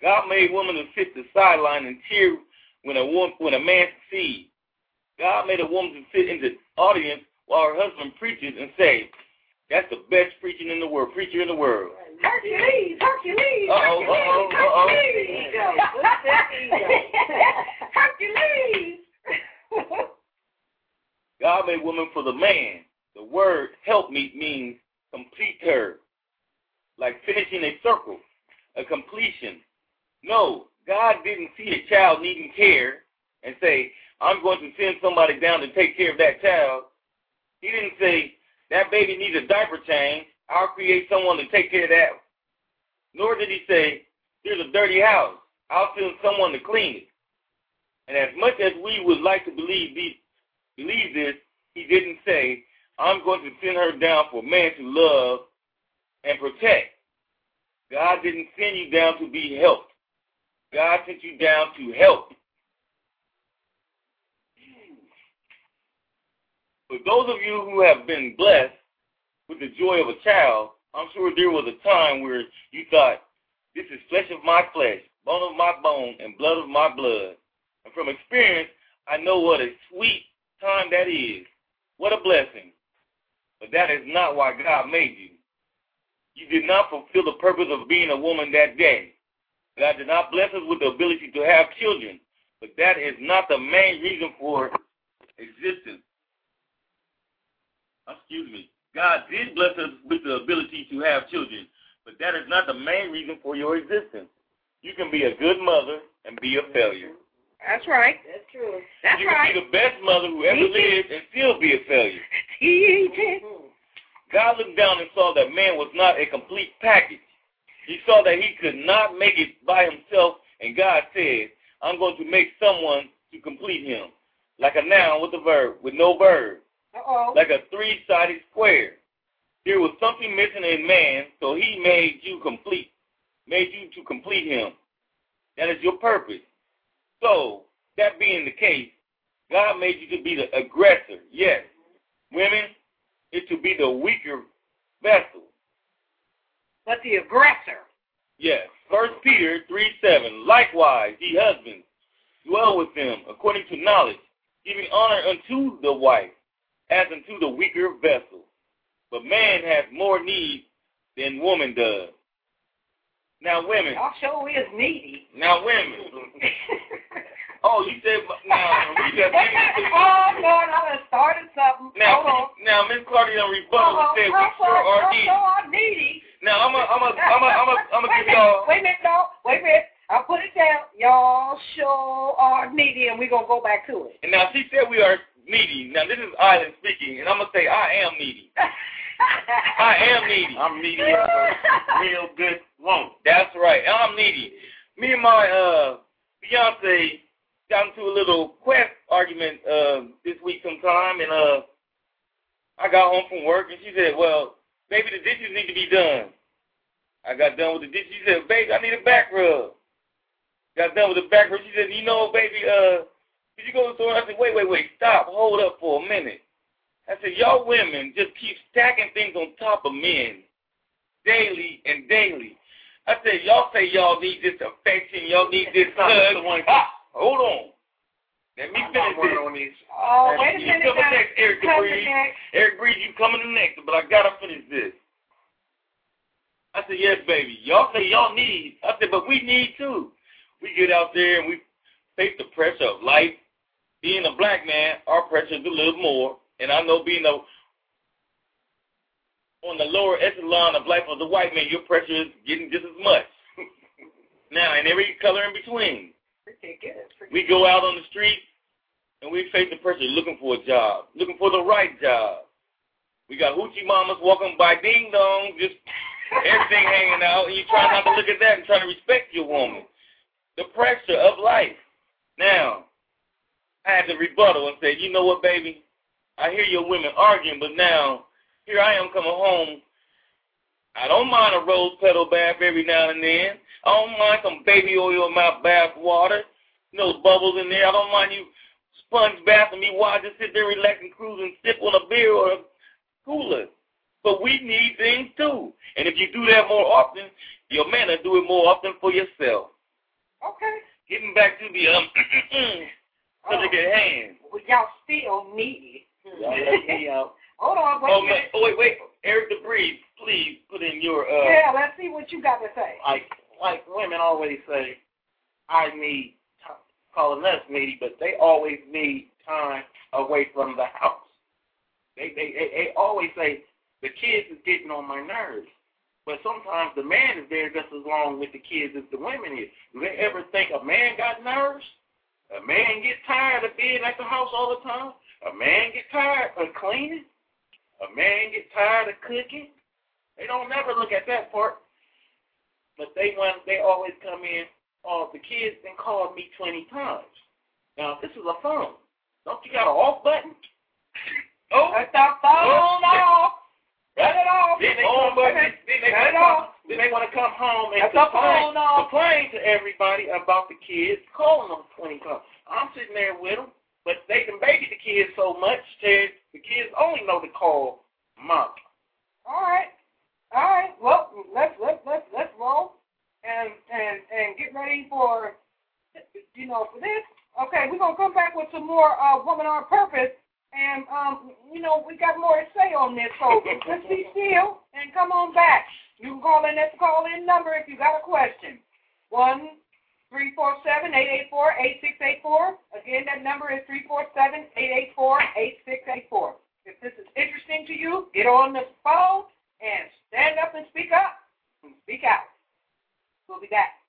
God made women to sit the sideline and cheer when a woman, when a man succeeds. God made a woman to sit in the audience while her husband preaches and say, "That's the best preaching in the world, preacher in the world." Hercules, Hercules, Uh-oh, Hercules, uh-oh, uh-oh. Hercules. Ego. What's that ego? Hercules. God made woman for the man. The word "helpmeet" means complete her, like finishing a circle, a completion. No, God didn't see a child needing care and say, I'm going to send somebody down to take care of that child. He didn't say, that baby needs a diaper change. I'll create someone to take care of that. Nor did he say, there's a dirty house. I'll send someone to clean it. And as much as we would like to believe, believe this, he didn't say, I'm going to send her down for a man to love and protect. God didn't send you down to be helped. God sent you down to help. For those of you who have been blessed with the joy of a child, I'm sure there was a time where you thought, this is flesh of my flesh, bone of my bone, and blood of my blood. And from experience, I know what a sweet time that is. What a blessing. But that is not why God made you. You did not fulfill the purpose of being a woman that day. God did not bless us with the ability to have children, but that is not the main reason for existence. Excuse me. God did bless us with the ability to have children, but that is not the main reason for your existence. You can be a good mother and be a failure. That's right. That's true. That's you right. can be the best mother who ever lived and still be a failure. Teach it. God looked down and saw that man was not a complete package. He saw that he could not make it by himself, and God said, I'm going to make someone to complete him, like a noun with a verb, with no verb, Uh-oh. like a three-sided square. There was something missing in man, so he made you complete, made you to complete him. That is your purpose. So, that being the case, God made you to be the aggressor. Yes, women, is to be the weaker vessel. But the aggressor. Yes. First Peter three seven. Likewise, ye husbands, dwell with them according to knowledge, giving honor unto the wife, as unto the weaker vessel. But man has more need than woman does. Now women. Y'all sure is needy. Now women. Oh, you said now we just oh, Lord, I done started something. Hold on. now now Miss Cardi done rebuttal Uh-oh, said we sure are needy. are needy. Now I'm a I'm a I'm a I'm a I'm a wait give y'all Wait a minute, no. Wait a minute. I'll put it down. Y'all sure are needy, and we're going to go back to it. And now she said we are needy. Now this is Island speaking, and I'm gonna say I am needy. I am needy. I'm needy as a real good woman. That's right. I'm needy. Me and my uh fiance got into a little quest argument uh this week sometime, and uh I got home from work, and she said, "Well, baby, the dishes need to be done." I got done with the dishes. She said, "Baby, I need a back rub." Got done with the back rub. She said, "You know, baby, uh." Did you go to the store? I said, wait, wait, wait, stop, hold up for a minute. I said, y'all women just keep stacking things on top of men daily and daily. I said, y'all say y'all need this affection, y'all need this hug. Ah, hold on. Let me finish this. on. Oh, wait a You minute. coming next, Eric Breeze. Eric Breeze, you coming next, but I gotta finish this. I said, yes, baby. Y'all say y'all need. I said, but we need too. We get out there and we face the pressure of life. Being a black man, our pressure is a little more. And I know being a on the lower echelon of life of the white man, your pressure is getting just as much. now, and every color in between. We go out on the street and we face the pressure looking for a job, looking for the right job. We got hoochie mamas walking by ding dong, just everything hanging out, and you try not to look at that and try to respect your woman. The pressure of life. Now, I had to rebuttal and say, you know what, baby? I hear your women arguing, but now here I am coming home. I don't mind a rose petal bath every now and then. I don't mind some baby oil in my bath water. You know, bubbles in there. I don't mind you sponge bathing me while I just sit there, relax and cruise and sip on a beer or a cooler. But we need things too. And if you do that more often, your man will do it more often for yourself. Okay. Getting back to the um subject at hand. Well, y'all still needy. Y'all let me out. Hold on, wait Oh, a man. oh wait, wait. Eric DeBree, please put in your uh Yeah, let's see what you got to say. Like, like women always say, I need, t- calling us needy, but they always need time away from the house. They, they, they, they always say, the kids is getting on my nerves. But sometimes the man is there just as long with the kids as the women is. Do they ever think a man got nerves? A man get tired of being at the house all the time? A man get tired of cleaning? A man get tired of cooking? They don't never look at that part. But they want they always come in, oh, the kids been called me 20 times. Now, this is a phone. Don't you got an off button? Oh, Let the phone off. Cut it off. Then they come, Okay. then they Cut it off. Then they want to come home and complain, complain to everybody about the kids calling them 20 times. I'm sitting there with them, but they can baby the kids so much that the kids only know to call mom. All right. All right. Well, let's let's let's let's roll and and and get ready for you know for this. Okay, we're gonna come back with some more uh, woman on purpose, and um, you know we got more to say on this. So let's be still and come on back. You can call in that call in number if you got a question. One three four seven eight eight four eight six eight four. Again, that number is three four seven eight eight four eight six eight four. If this is interesting to you, get on the phone and stand up and speak up speak out. We'll be back.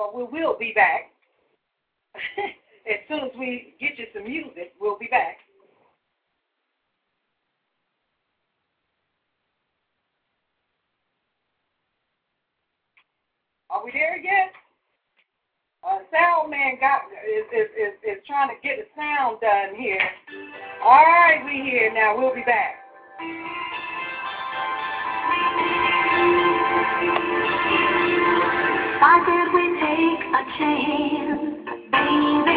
Well, we will be back. as soon as we get you some music, we'll be back. Are we there yet? Uh, sound man got is, is is is trying to get the sound done here. All right, we here now. We'll be back. Why did we take a chance, baby?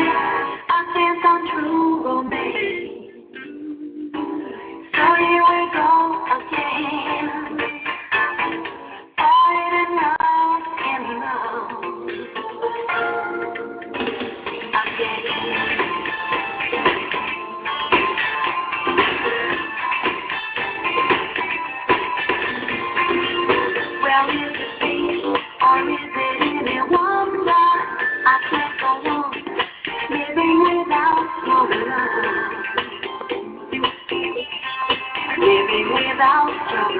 Living without love.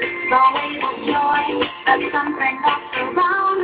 It's always a joy that something else around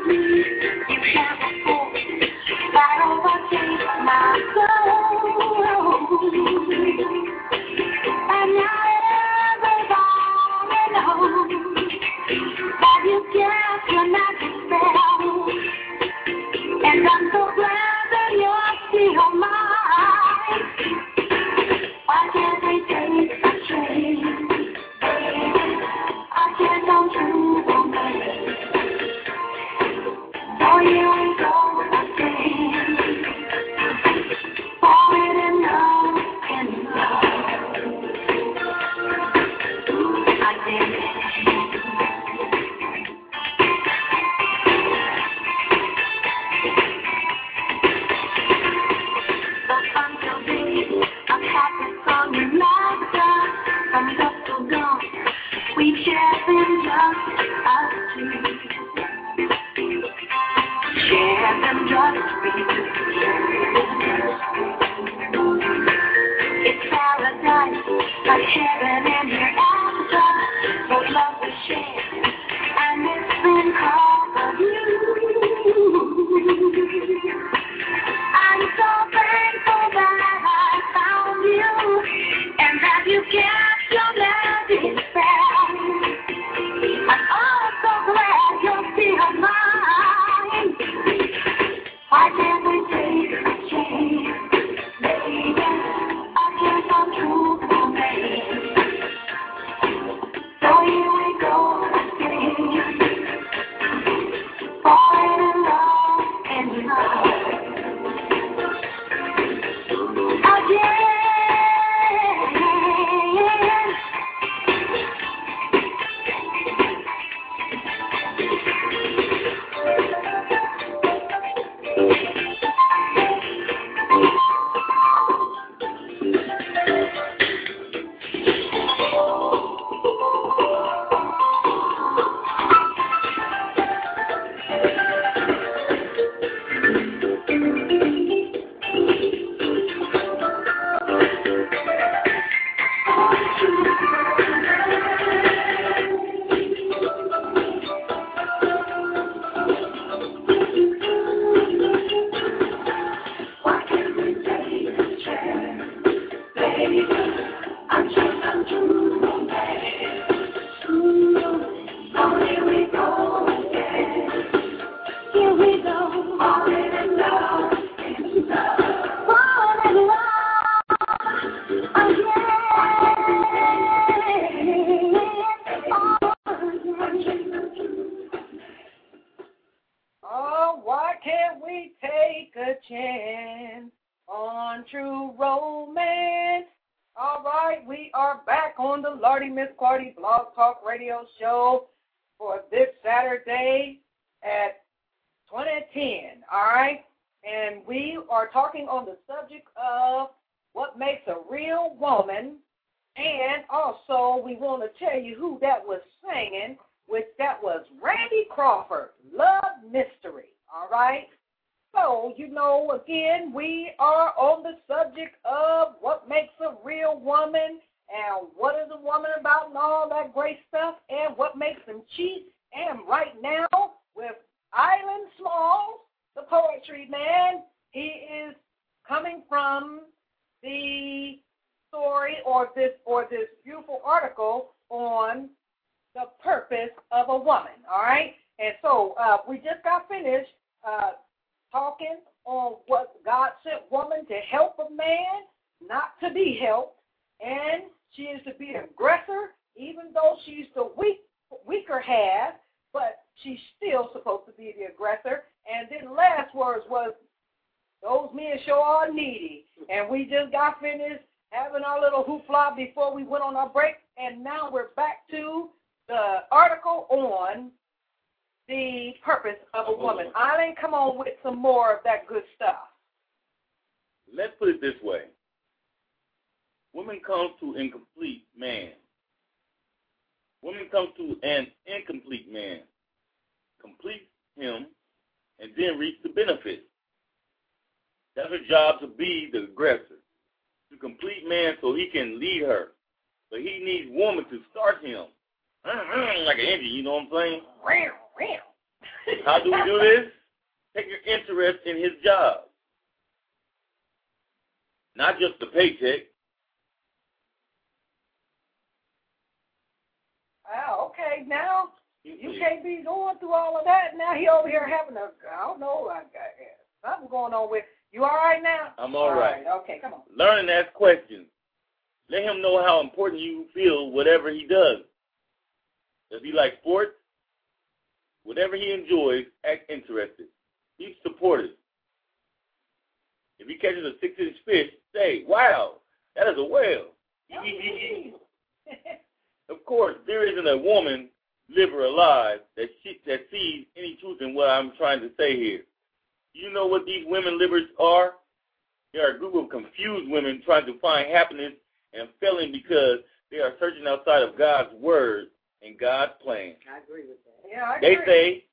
God's word and God's plan. I agree with that. Yeah, I They agree. say,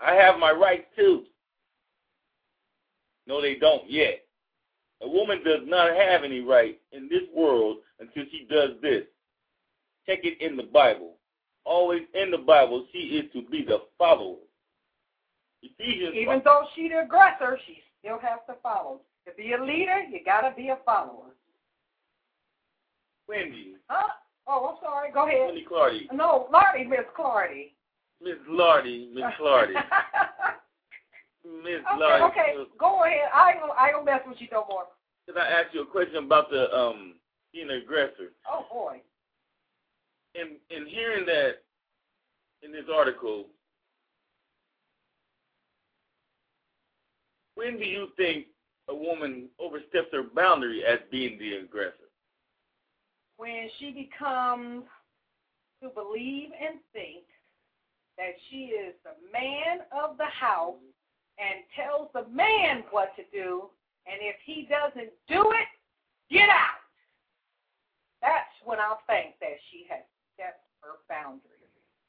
I have my rights too. No, they don't yet. A woman does not have any right in this world until she does this. Check it in the Bible. Always in the Bible, she is to be the follower. Ephesians Even though she's the aggressor, she still has to follow. To be a leader, you gotta be a follower. Wendy, Huh? Oh, I'm sorry. Go ahead. Wendy Clardy, No, Lardy, Miss Clardy. Miss Lardy, Miss Clardy, Miss okay, Lardy. okay. Go ahead. I ain't I gonna mess with you no more. Can I ask you a question about the um being an aggressor? Oh boy. in in hearing that in this article, when do you think a woman oversteps her boundary as being the aggressor? When she becomes to believe and think that she is the man of the house and tells the man what to do, and if he doesn't do it, get out. That's when I think that she has stepped her boundary.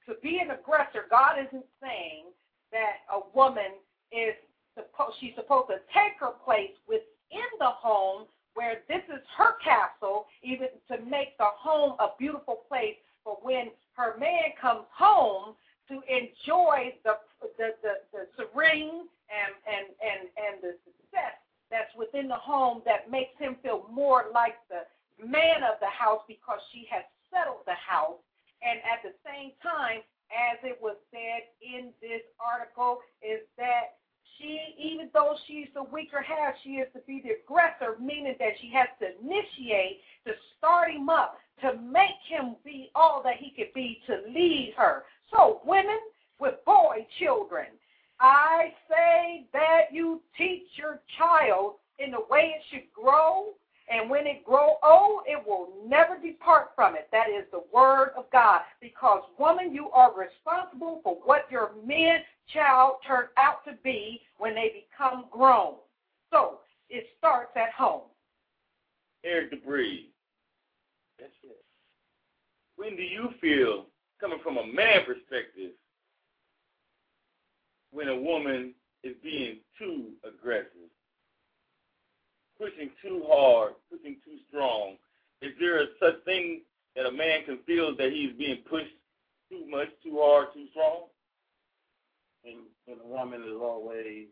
To be an aggressor, God isn't saying that a woman is supposed she's supposed to take her place within the home where this is her castle, even to make the home a beautiful place for when her man comes home to enjoy the the, the, the serene and, and, and, and the success that's within the home that makes him feel more like the man of the house because she has settled the house. And at the same time, as it was said in this article, is that she, even though she's the weaker half, she is to be the aggressor, meaning that she has to initiate, to start him up, to make him be all that he could be, to lead her. So, women with boy children, I say that you teach your child in the way it should grow. And when it grow old, it will never depart from it. That is the word of God. Because woman, you are responsible for what your men child turn out to be when they become grown. So it starts at home. Eric Debris. That's it. When do you feel, coming from a man perspective, when a woman is being too aggressive, pushing too hard, pushing too strong? Is there a such thing that a man can feel that he's being pushed too much, too hard, too strong? And when a woman is always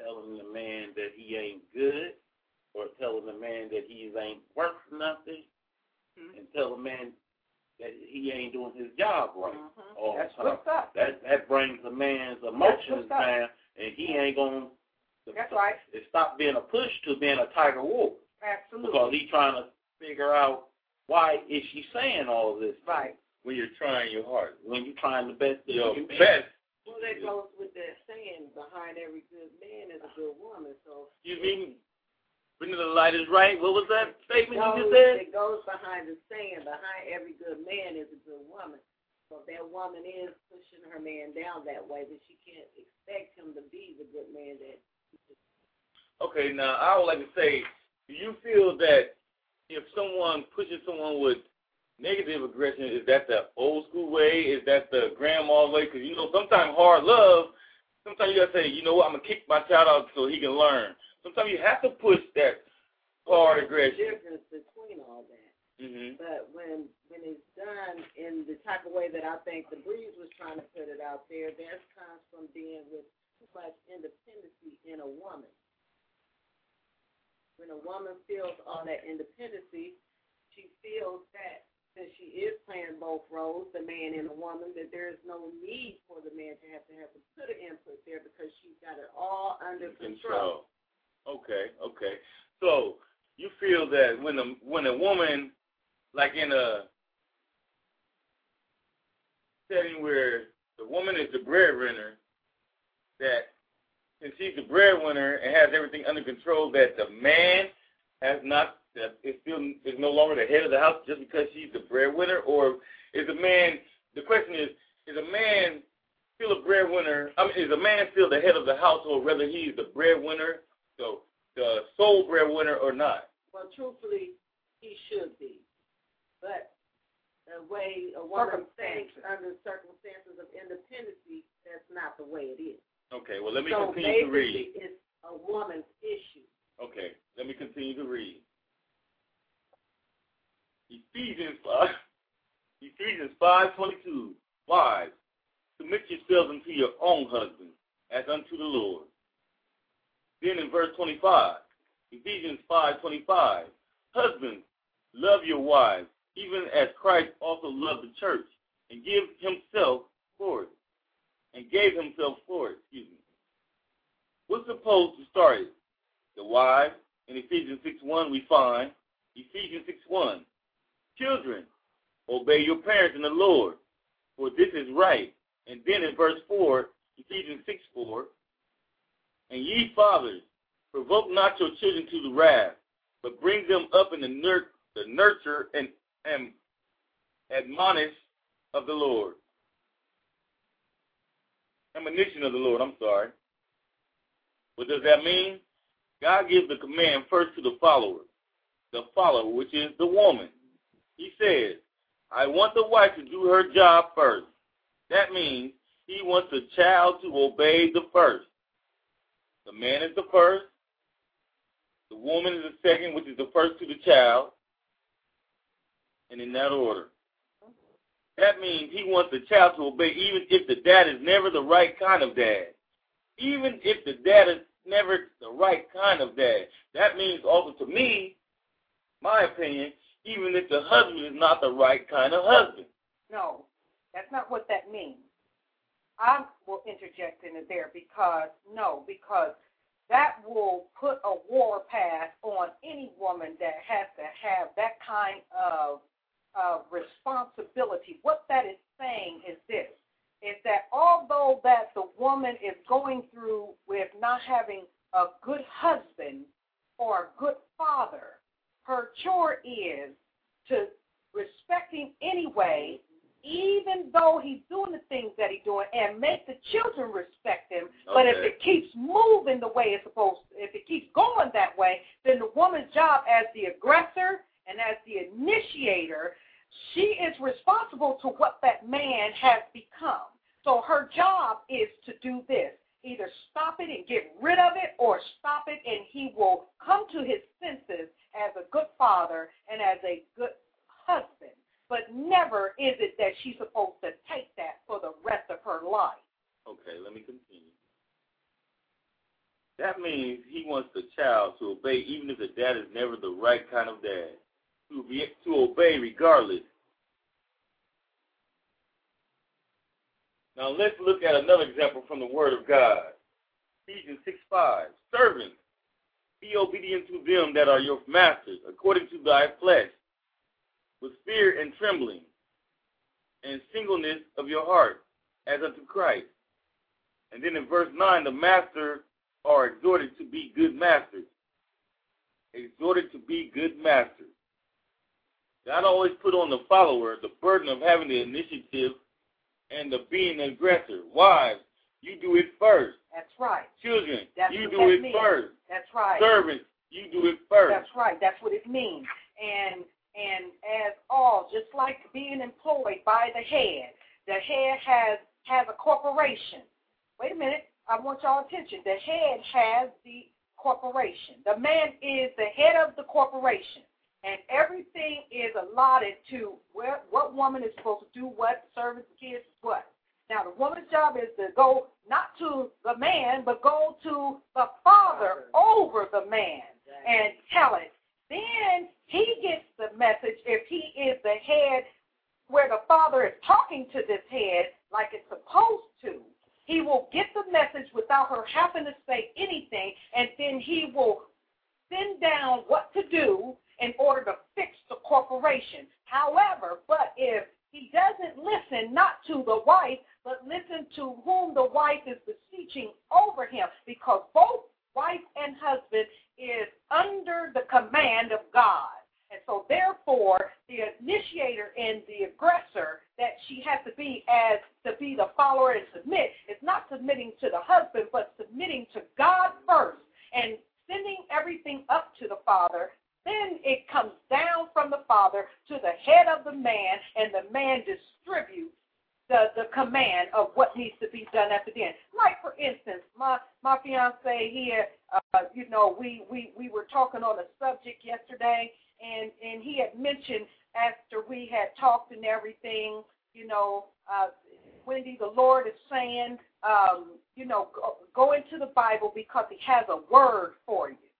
telling the man that he ain't good, or telling the man that he ain't worth nothing, Mm-hmm. and tell the man that he ain't doing his job right Mhm. all That's the time. what's up. That that brings a man's emotions down, and he ain't gonna. That's right. It stopped being a push to being a tiger wolf Absolutely. because he's trying to figure out why is she saying all this. Right. When you're trying your hard, When you're trying the best that your you can. best. Well, that goes with that saying, behind every good man is a good woman. So Excuse me. Vanilla Light is right. What was that statement you just goes, said? it goes behind the saying, behind every good man is a good woman. So that woman is pushing her man down that way, then she can't expect him to be the good man that Okay, now I would like to say, do you feel that if someone pushes someone with negative aggression, is that the old school way? Is that the grandma way? Because you know, sometimes hard love, sometimes you gotta say, you know what, I'm gonna kick my child out so he can learn. Sometimes you have to push that hard There's a aggression. difference between all that. hmm But when when it's done in the type of way that I think the breeze was trying to put it out there, that comes from being with too much independency in a woman. When a woman feels all that independency, she feels that since she is playing both roles, the man and the woman, that there is no need for the man to have to have to put an input there because she's got it all under control. Okay, okay. So you feel that when a when a woman, like in a setting where the woman is the breadwinner, that since she's the breadwinner and has everything under control, that the man has not that is still is no longer the head of the house just because she's the breadwinner, or is a man? The question is, is a man still a breadwinner? I mean, is a man still the head of the household, whether he's the breadwinner, so the sole breadwinner, or not? Well, truthfully, he should be. But the way a woman thinks under circumstances of independency, that's not the way it is. Okay, well let me so continue to read. it's a woman's issue. Okay, let me continue to read. Ephesians five, Ephesians five twenty two. Wives, submit yourselves unto your own husbands, as unto the Lord. Then in verse twenty five, Ephesians five twenty five. Husbands, love your wives, even as Christ also loved the church, and give himself for it, and gave himself for it. Excuse me. What's supposed to start it? the wives. In Ephesians 6.1 we find Ephesians 6.1, Children, obey your parents in the Lord, for this is right. And then in verse 4, Ephesians 6.4, and ye fathers, provoke not your children to the wrath, but bring them up in the, nur- the nurture and, and admonish of the Lord. Admonition of the Lord, I'm sorry. What does that mean? God gives the command first to the follower, the follower, which is the woman. He says, I want the wife to do her job first. That means he wants the child to obey the first. The man is the first. The woman is the second, which is the first to the child. And in that order. That means he wants the child to obey even if the dad is never the right kind of dad. Even if the dad is never the right kind of dad. That means also to me, my opinion, even if the husband is not the right kind of husband. No, that's not what that means. I will interject in there because, no, because that will put a war path on any woman that has to have that kind of uh, responsibility. What that is saying is this, is that although that the woman is going through with not having a good husband, or a good father, her chore is to respect him anyway, even though he's doing the things that he's doing, and make the children respect him. But if it keeps moving the way it's supposed to, if it keeps going that way, then the woman's job as the aggressor and as the initiator, she is responsible to what that man has become. So her job is to do this. Either stop it and get rid of it or stop it and he will come to his senses as a good father and as a good husband. But never is it that she's supposed to take that for the rest of her life. Okay, let me continue. That means he wants the child to obey even if the dad is never the right kind of dad. To be to obey regardless. Now let's look at another example from the Word of God. Ephesians 6 5. Servants, be obedient to them that are your masters, according to thy flesh, with fear and trembling, and singleness of your heart, as unto Christ. And then in verse 9, the master are exhorted to be good masters. Exhorted to be good masters. God always put on the follower the burden of having the initiative and of being an aggressor. Wives, you do it first. That's right. Children, That's you do it means. first. That's right. Servants, you do it first. That's right. That's what it means. And and as all, just like being employed by the head, the head has has a corporation. Wait a minute. I want y'all attention. The head has the corporation. The man is the head of the corporation. And everything is allotted to where, what woman is supposed to do what, servants, kids, what. Now, the woman's job is to go not to the man, but go to the father over the man and tell it. Then he gets the message if he is the head where the father is talking to this head like it's supposed to. He will get the message without her having to say anything, and then he will send down what to do in order to fix the corporation. However, but if he doesn't listen not to the wife, but listen to whom the wife is beseeching over him, because both wife and husband is under the command of God. And so therefore, the initiator and the aggressor that she has to be as to be the follower and submit is not submitting to the husband, but submitting to God first and sending everything up to the father. Then it comes down from the father to the head of the man, and the man distributes the, the command of what needs to be done at the end. Like for instance, my my fiance here, uh, you know, we, we we were talking on a subject yesterday, and and he had mentioned after we had talked and everything, you know, uh, Wendy, the Lord is saying, um, you know, go, go into the Bible because He has a word for you,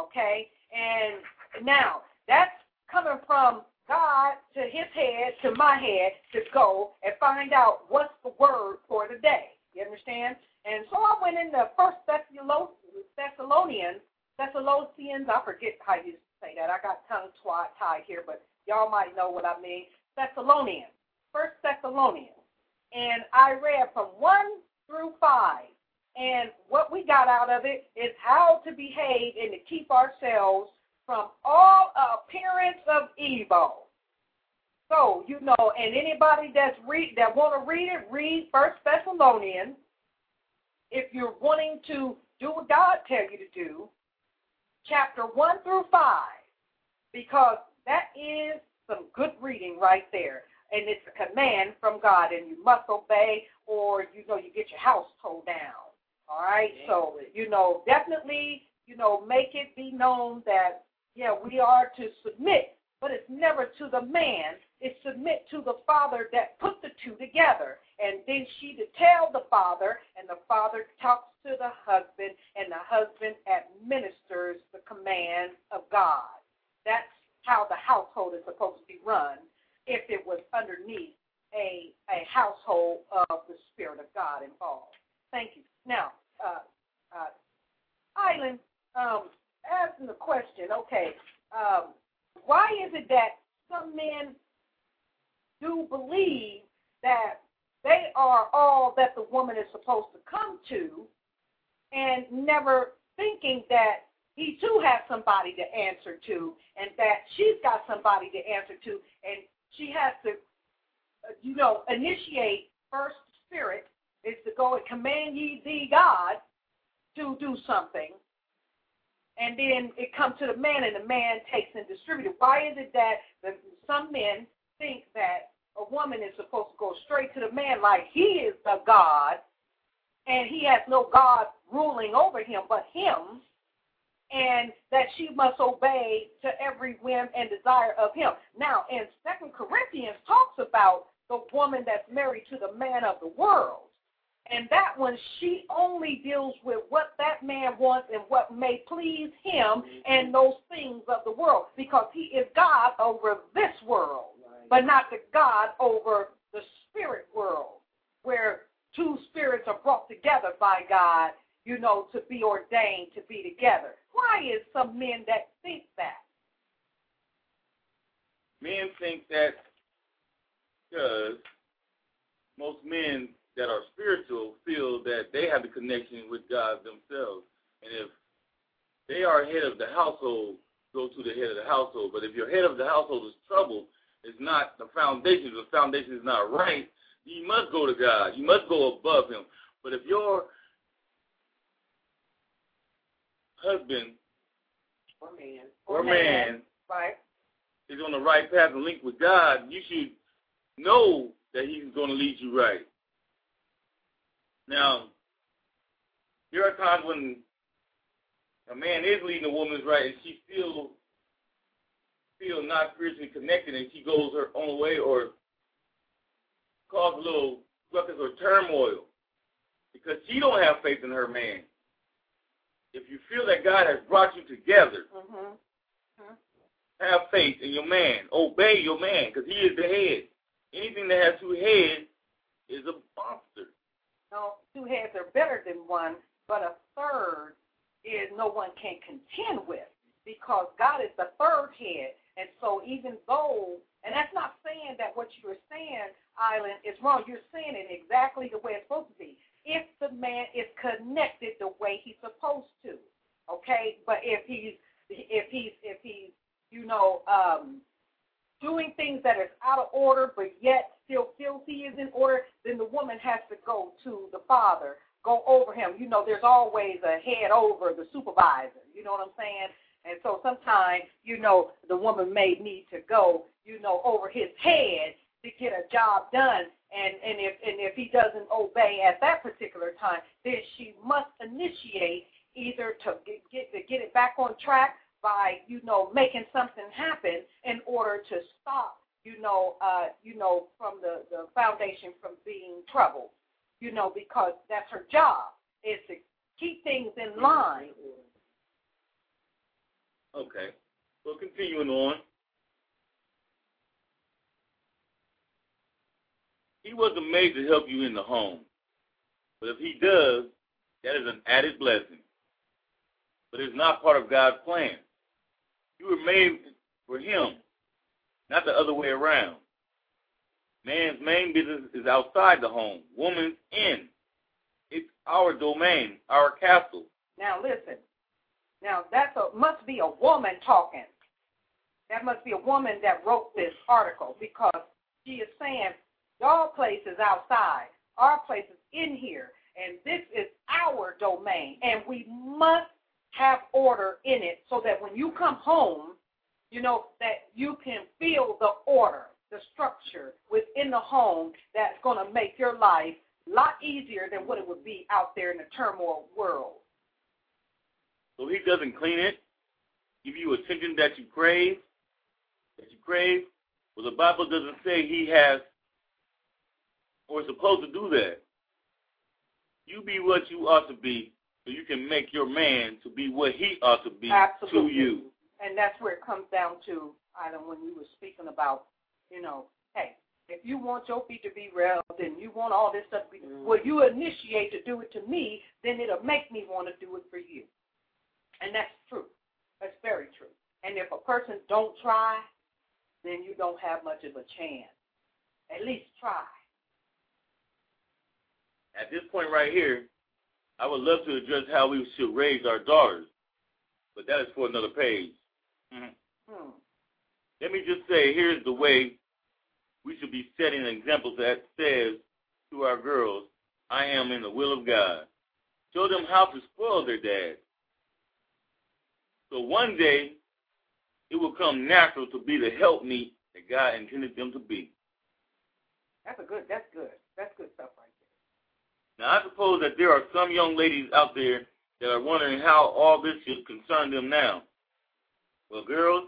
okay? And now that's coming from God to his head to my head to go and find out what's the word for the day. You understand? And so I went into First Thessalonians, Thessalonians. I forget how you say that. I got tongue twat tied here, but y'all might know what I mean. Thessalonians, First Thessalonians, and I read from one through five. And what we got out of it is how to behave and to keep ourselves from all appearance of evil. So, you know, and anybody that's read that want to read it, read First Thessalonians. If you're wanting to do what God tell you to do, chapter one through five, because that is some good reading right there. And it's a command from God, and you must obey, or you know you get your house towed down. All right, so you know definitely you know make it be known that yeah we are to submit, but it's never to the man. It's submit to the father that put the two together, and then she to tell the father, and the father talks to the husband, and the husband administers the command of God. That's how the household is supposed to be run if it was underneath a, a household of the Spirit of God involved. Thank you. Now, uh, uh, Island, um, asking the question, okay, um, why is it that some men do believe that they are all that the woman is supposed to come to and never thinking that he too has somebody to answer to, and that she's got somebody to answer to, and she has to, uh, you know, initiate first spirit is to go and command ye thee God to do something, and then it comes to the man, and the man takes and distributes. Why is it that the, some men think that a woman is supposed to go straight to the man like he is the God, and he has no God ruling over him but him, and that she must obey to every whim and desire of him. Now, in Second Corinthians talks about the woman that's married to the man of the world. And that one, she only deals with what that man wants and what may please him and those things of the world because he is God over this world, but not the God over the spirit world where two spirits are brought together by God, you know, to be ordained to be together. Why is some men that think that? Men think that because most men that are spiritual feel that they have the connection with God themselves. And if they are head of the household, go to the head of the household. But if your head of the household is troubled, it's not the foundation, the foundation is not right, you must go to God. You must go above him. But if your husband or man or man right. is on the right path and linked with God, you should know that he's going to lead you right. Now, there are times when a man is leading a woman's right and she still feel not spiritually connected and she goes her own way or cause a little ruckus or turmoil because she don't have faith in her man. If you feel that God has brought you together, Mm-hmm. have faith in your man. Obey your man because he is the head. Anything that has two heads is a monster. No, two heads are better than one, but a third is no one can contend with because God is the third head. And so even though, and that's not saying that what you are saying, Island, is wrong. You're saying it exactly the way it's supposed to be. If the man is connected the way he's supposed to, okay? But if he's, if he's, if he's, you know, um, doing things that is out of order, but yet still feels he is in order, then the woman has to go to the father, go over him. You know, there's always a head over the supervisor. You know what I'm saying? And so sometimes, you know, the woman may need to go, you know, over his head to get a job done. And and if and if he doesn't obey at that particular time, then she must initiate either to get, get to get it back on track by you know making something happen in order to stop you know uh you know from the the foundation from being troubled you know because that's her job is to keep things in line Okay. Well, continuing on. He wasn't made to help you in the home. But if he does, that is an added blessing. But it's not part of God's plan. You were made for him, not the other way around. Man's main business is outside the home, woman's in. It's our domain, our castle. now listen now that's a must be a woman talking that must be a woman that wrote this article because she is saying your place is outside our place is in here and this is our domain and we must have order in it so that when you come home you know that you can feel the order the structure within the home that's going to make your life a lot easier than what it would be out there in the turmoil world So he doesn't clean it, give you attention that you crave, that you crave. Well, the Bible doesn't say he has or is supposed to do that. You be what you ought to be so you can make your man to be what he ought to be Absolutely. to you. And that's where it comes down to, Ida, when you were speaking about, you know, hey, if you want your feet to be rubbed and you want all this stuff to be, well, you initiate to do it to me, then it'll make me want to do it for you. And that's true. That's very true. And if a person don't try, then you don't have much of a chance. At least try. At this point right here, I would love to address how we should raise our daughters. but that is for another page. Hmm. Let me just say, here's the way we should be setting an example that says to our girls, I am in the will of God. Show them how to spoil their dad. So one day, it will come natural to be the helpmeet that God intended them to be. That's a good. That's good. That's good stuff right there. Now, I suppose that there are some young ladies out there that are wondering how all this should concern them now. Well, girls,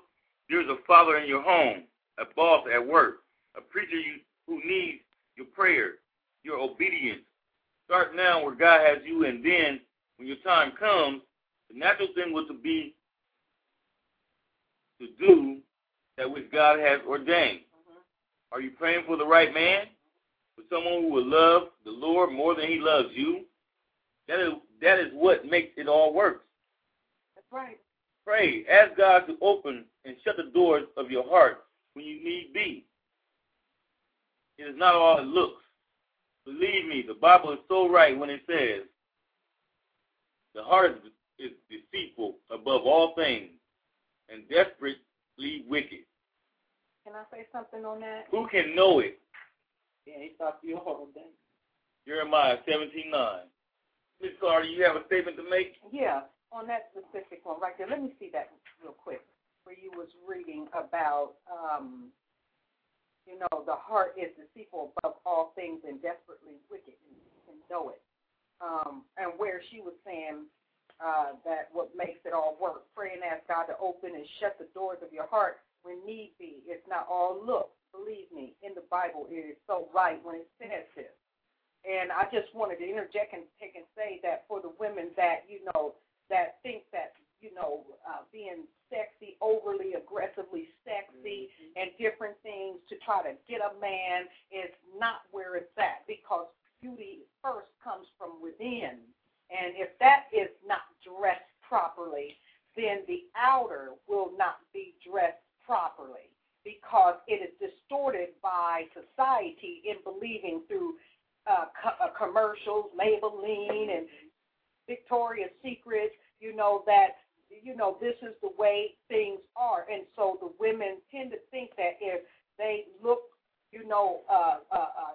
there's a father in your home, a boss at work, a preacher you, who needs your prayer, your obedience. Start now where God has you, and then when your time comes, the natural thing was to be to do that which God has ordained. Mm-hmm. Are you praying for the right man? For someone who will love the Lord more than he loves you? That is that is what makes it all work. That's right. Pray. Ask God to open and shut the doors of your heart when you need be. It is not all it looks. Believe me, the Bible is so right when it says the heart is, is deceitful above all things and desperately wicked. Can I say something on that? Who can know it? Yeah, he thought you all day. Jeremiah 17 9. Ms. Carter, you have a statement to make? Yeah, on that specific one right there. Let me see that real quick. Where you was reading about, um, you know, the heart is deceitful above all things and desperately wicked, and you can know it. Um, and where she was saying uh, that what makes it all work, pray and ask God to open and shut the doors of your heart when need be. It's not all look. Believe me, in the Bible, it is so right when it says this. And I just wanted to interject and take and say that for the women that, you know, that think that, you know, uh, being sexy, overly aggressively sexy, Mm-hmm. and different things to try to get a man is not where it's at because beauty first comes from within. And if that is not dressed properly, then the outer will not be dressed properly because it is distorted by society in believing through uh, co- uh, commercials, Maybelline, and Victoria's Secret, you know, that, you know, this is the way things are. And so the women tend to think that if they look, you know, uh, uh, uh,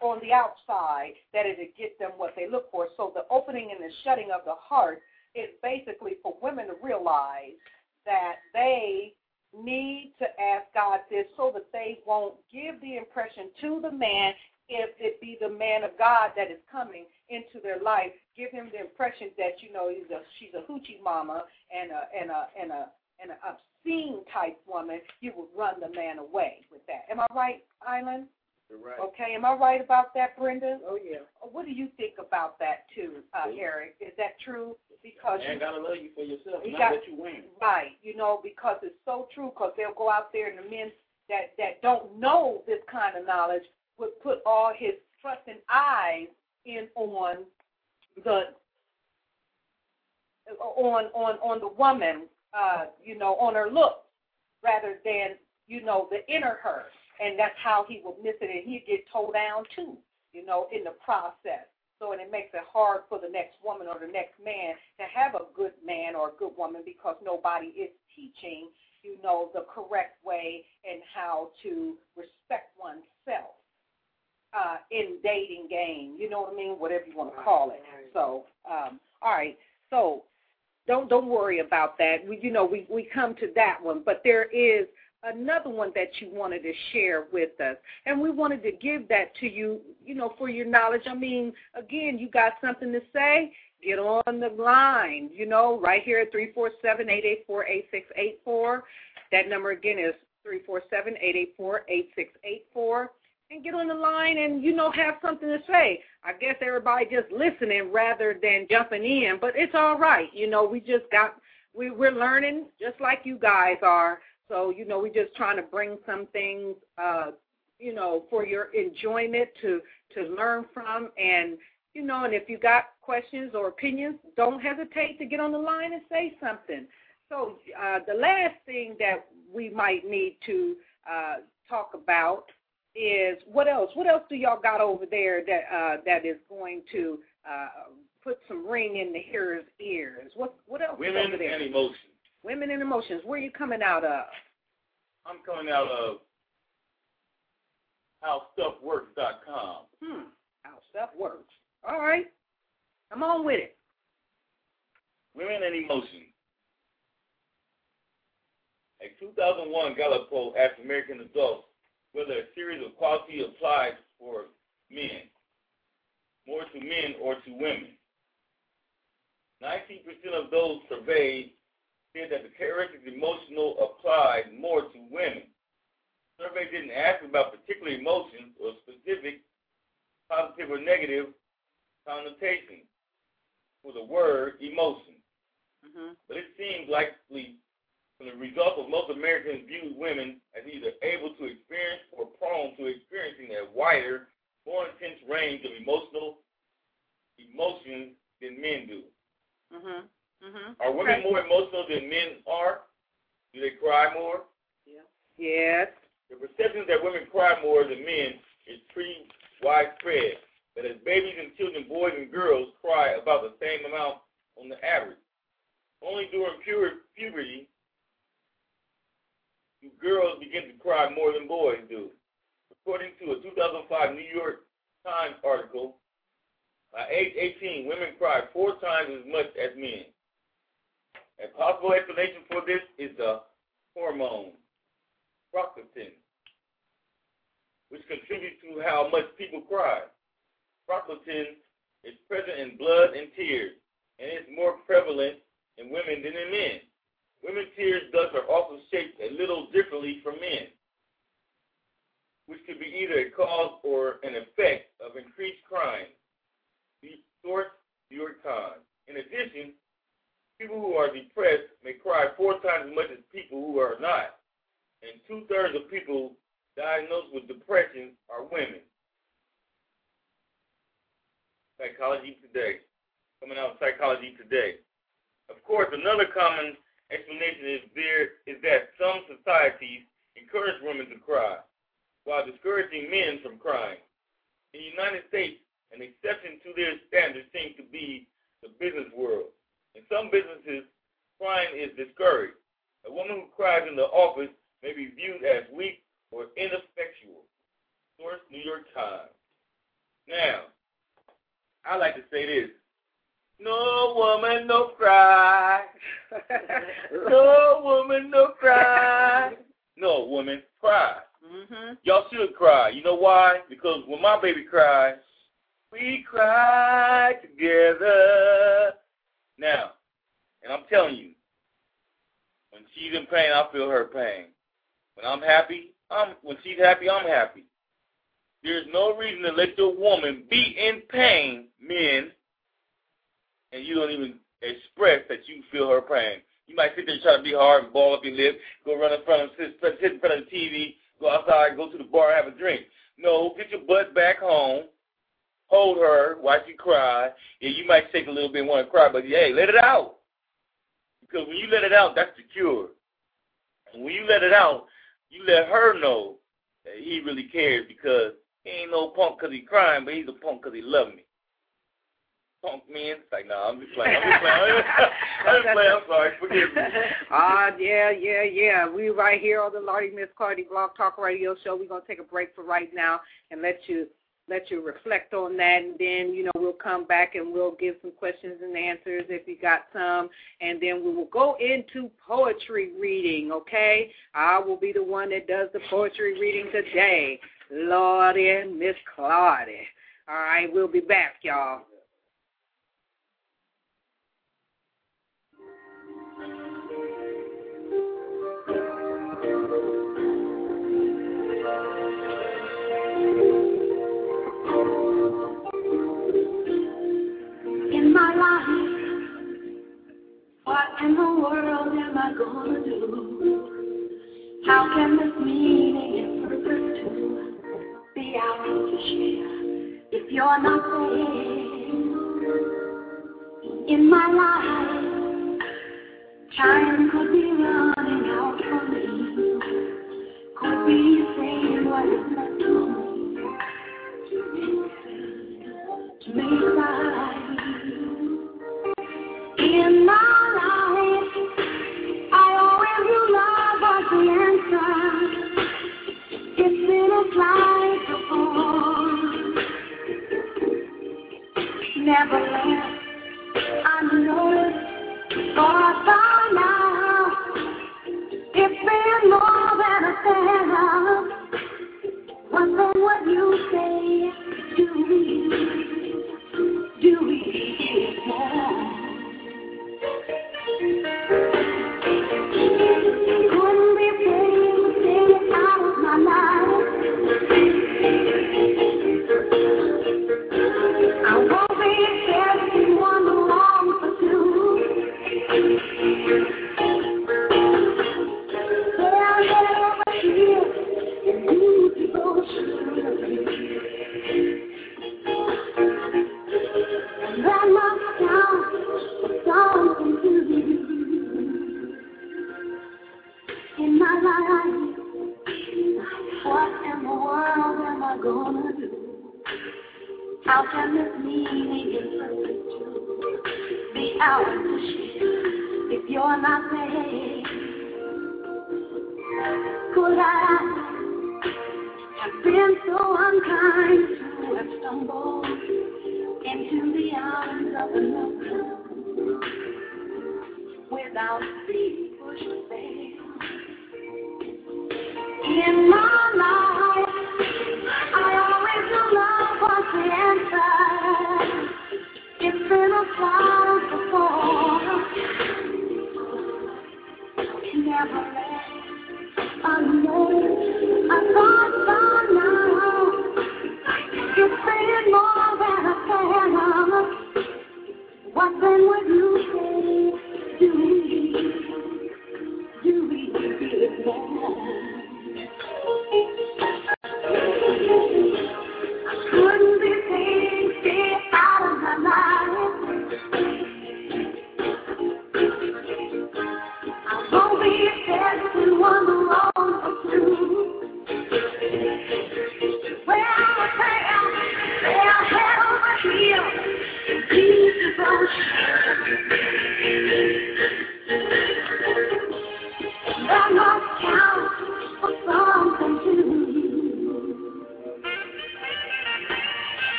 on the outside, that it'll get them what they look for. So the opening and the shutting of the heart is basically for women to realize that they need to ask God this so that they won't give the impression to the man if it be the man of God that is coming into their life, give him the impression that you know he's a, she's a hoochie mama and a and a and a and an obscene type woman. You would run the man away with that. Am I right, Island? You're right. Okay, am I right about that, Brenda? Oh yeah. What do you think about that too, uh, Eric? Is that true? Because you, gotta love you for yourself, He not got- what you wearing. Right, you know, because it's so true. Because they'll go out there and the men that that don't know this kind of knowledge would put all his trust and eyes in on the on on on the woman, uh, you know, on her looks rather than you know the inner her, and that's how he would miss it, and he'd get towed down too, you know, in the process. So and it makes it hard for the next woman or the next man to have a good man or a good woman because nobody is teaching, you know, the correct way and how to respect oneself uh, in dating game. You know what I mean? Whatever you want to call it. So, um, all right. So, don't don't worry about that. We, you know, we we come to that one, but there is another one that you wanted to share with us. And we wanted to give that to you, you know, for your knowledge. I mean, again, you got something to say? Get on the line, you know, right here at three four seven eight eight four eight six eight four. That number again is three four seven eight eight four eight six eight four and get on the line and you know have something to say. I guess everybody just listening rather than jumping in, but it's all right. You know, we just got we we're learning just like you guys are. So you know, we're just trying to bring some things, uh, you know, for your enjoyment to to learn from, and you know, and if you got questions or opinions, don't hesitate to get on the line and say something. So uh, the last thing that we might need to uh, talk about is what else? What else do y'all got over there that uh, that is going to uh, put some ring in the hearer's ears. What what else? Women over there? and emotions. Women and emotions. Where are you coming out of? I'm coming out of howstuffworks.com. Hmm. How stuff works. All right. Come on with it. Women and emotions. A 2001 Gallup poll asked American adults whether a series of quality applies for men, more to men or to women. 19% of those surveyed said that the characteristic emotional applied more to women. survey didn't ask about particular emotions or specific positive or negative connotations for the word emotion. Mm-hmm. But it seems likely from the result of most Americans view women as either able to experience or prone to experiencing a wider, more intense range of emotional emotions than men do. Mm-hmm. Mm-hmm. Are women more emotional than men are? Do they cry more? Yeah. Yes. The perception that women cry more than men is pretty widespread. but as babies and children, boys and girls cry about the same amount on the average. Only during pure puberty girls begin to cry more than boys do. According to a 2005 New York Times article, by age 18, women cry four times as much as men. A possible explanation for this is the hormone, proctotin, which contributes to how much people cry. Proctotin is present in blood and tears, and is more prevalent in women than in men. Women's tears thus are also shaped a little differently from men, which could be either a cause or an effect of increased crying. Source, New York Times. In addition, people who are depressed may cry four times as much as people who are not, and two-thirds of people diagnosed with depression are women. Psychology Today. Coming out of Psychology Today. Of course, another common explanation is there is that some societies encourage women to cry, while discouraging men from crying. In the United States, an exception to this standard seems to be the business world. In some businesses, crying is discouraged. A woman who cries in the office may be viewed as weak or ineffectual. Source, New York Times. Now, I like to say this. No woman, no cry. no woman, no cry. No woman, cry. Mm-hmm. Y'all should cry. You know why? Because when my baby cries, we cry together. Now, and I'm telling you, when she's in pain, I feel her pain. When I'm happy, I'm when she's happy, I'm happy. There's no reason to let your woman be in pain, men, and you don't even express that you feel her pain. You might sit there and try to be hard and ball up your lip, go run in front of sit, sit in front of the TV, go outside, go to the bar, have a drink. No, get your butt back home, hold her, watch you cry. Yeah, you might take a little bit and want to cry, but hey, let it out. Because when you let it out, that's the cure. And when you let it out, you let her know that he really cares because he ain't no punk because he crying, but he's a punk because he love me. Punk man, it's like, nah, I'm just playing. I'm just playing. I'm just playing. I'm sorry. Forgive me. Ah, yeah, yeah, yeah. We right here on the Lardy Miss Clardy Blog Talk Radio Show. We're gonna take a break for right now and let you let you reflect on that, and then you know we'll come back and we'll give some questions and answers if you got some, and then we will go into poetry reading. Okay, I will be the one that does the poetry reading today, Lardy and Miss Claudia. All right, we'll be back, y'all. In the world am I gonna do? How can this meaning and purpose to be ours to share if you're not there? In my life, time could be running out for me. Could be saying what is meant to me. To make life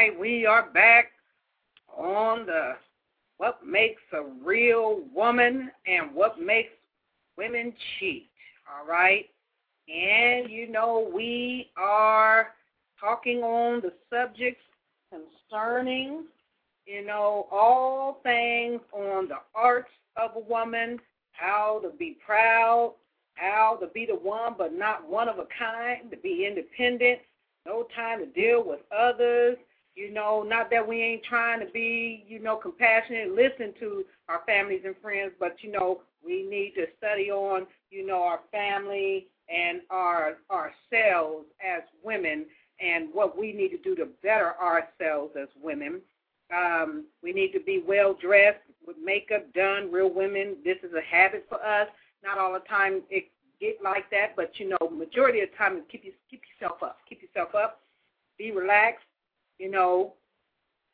right. We are back on the what makes a real woman and what makes women cheat. All right. And you know, we are talking on the subjects concerning, you know, all things on the arts of a woman, how to be proud, how to be the one but not one of a kind, to be independent, no time to deal with others. Know, not that we ain't trying to be, you know, compassionate listen to our families and friends, but you know, we need to study on, you know, our family and our ourselves as women and what we need to do to better ourselves as women. Um, we need to be well dressed with makeup done. Real women, this is a habit for us. Not all the time it get like that, but you know, majority of the time, keep you, keep yourself up. Keep yourself up. Be relaxed. You know,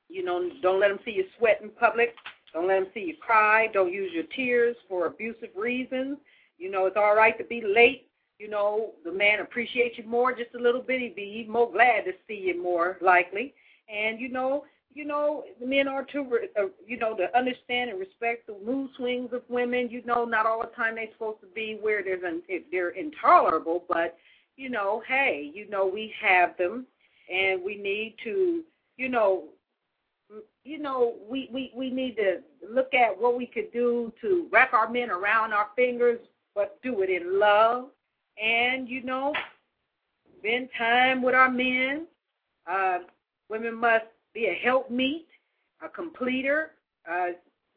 you know, don't let them see you sweat in public. Don't let them see you cry. Don't use your tears for abusive reasons. You know, it's all right to be late. You know, the man appreciates you more just a little bit. He'd be even more glad to see you more likely. And you know, you know, the men are to, uh, you know, to understand and respect the mood swings of women. You know, not all the time they're supposed to be where there's an, they're intolerable, but you know, hey, you know, we have them, and we need to, you know, you know, we, we, we need to look at what we could do to wrap our men around our fingers, but do it in love. And, you know, spend time with our men. Uh, women must be a helpmeet, a completer. Uh,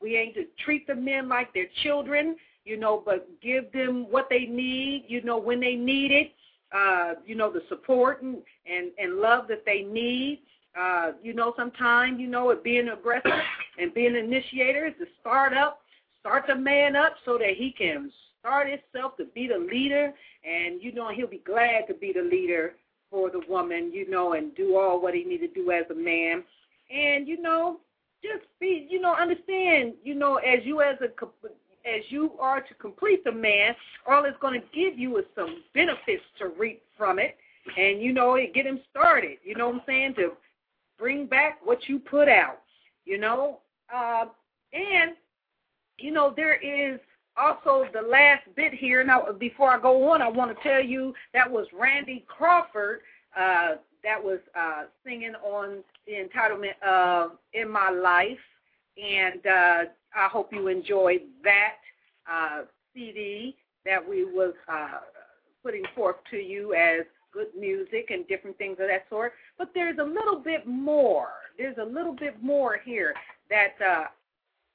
we ain't to treat the men like they're children, you know, but give them what they need, you know, when they need it, uh, you know, the support and, and, and love that they need. Uh, you know, sometimes, you know, it being aggressive and being an initiator is to start up, start the man up so that he can start himself to be the leader. And, you know, he'll be glad to be the leader for the woman, you know, and do all what he need to do as a man. And, you know, just be, you know, understand, you know, as you as a as you are to complete the man, all it's going to give you is some benefits to reap from it, and you know, it get him started. You know what I'm saying? To bring back what you put out. You know, uh, and you know there is also the last bit here. Now, before I go on, I want to tell you that was Randy Crawford uh, that was uh, singing on the entitlement of "In My Life," and uh, I hope you enjoyed that uh, CD that we was uh, putting forth to you as good music and different things of that sort. But there's a little bit more. There's a little bit more here that uh,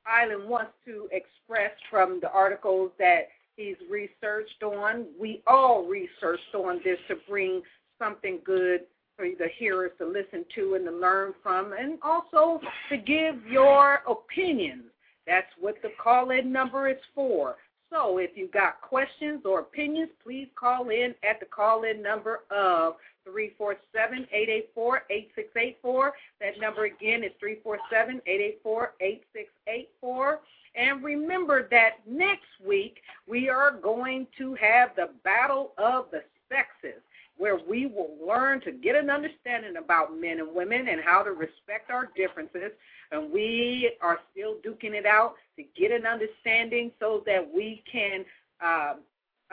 Island wants to express from the articles that he's researched on. We all researched on this to bring something good for the hearers to listen to and to learn from, and also to give your opinions. That's what the call in number is for. So if you've got questions or opinions, please call in at the call in number of 347 884 8684. That number again is 347 884 8684. And remember that next week we are going to have the Battle of the Sexes where we will learn to get an understanding about men and women and how to respect our differences. And we are still duking it out to get an understanding so that we can uh,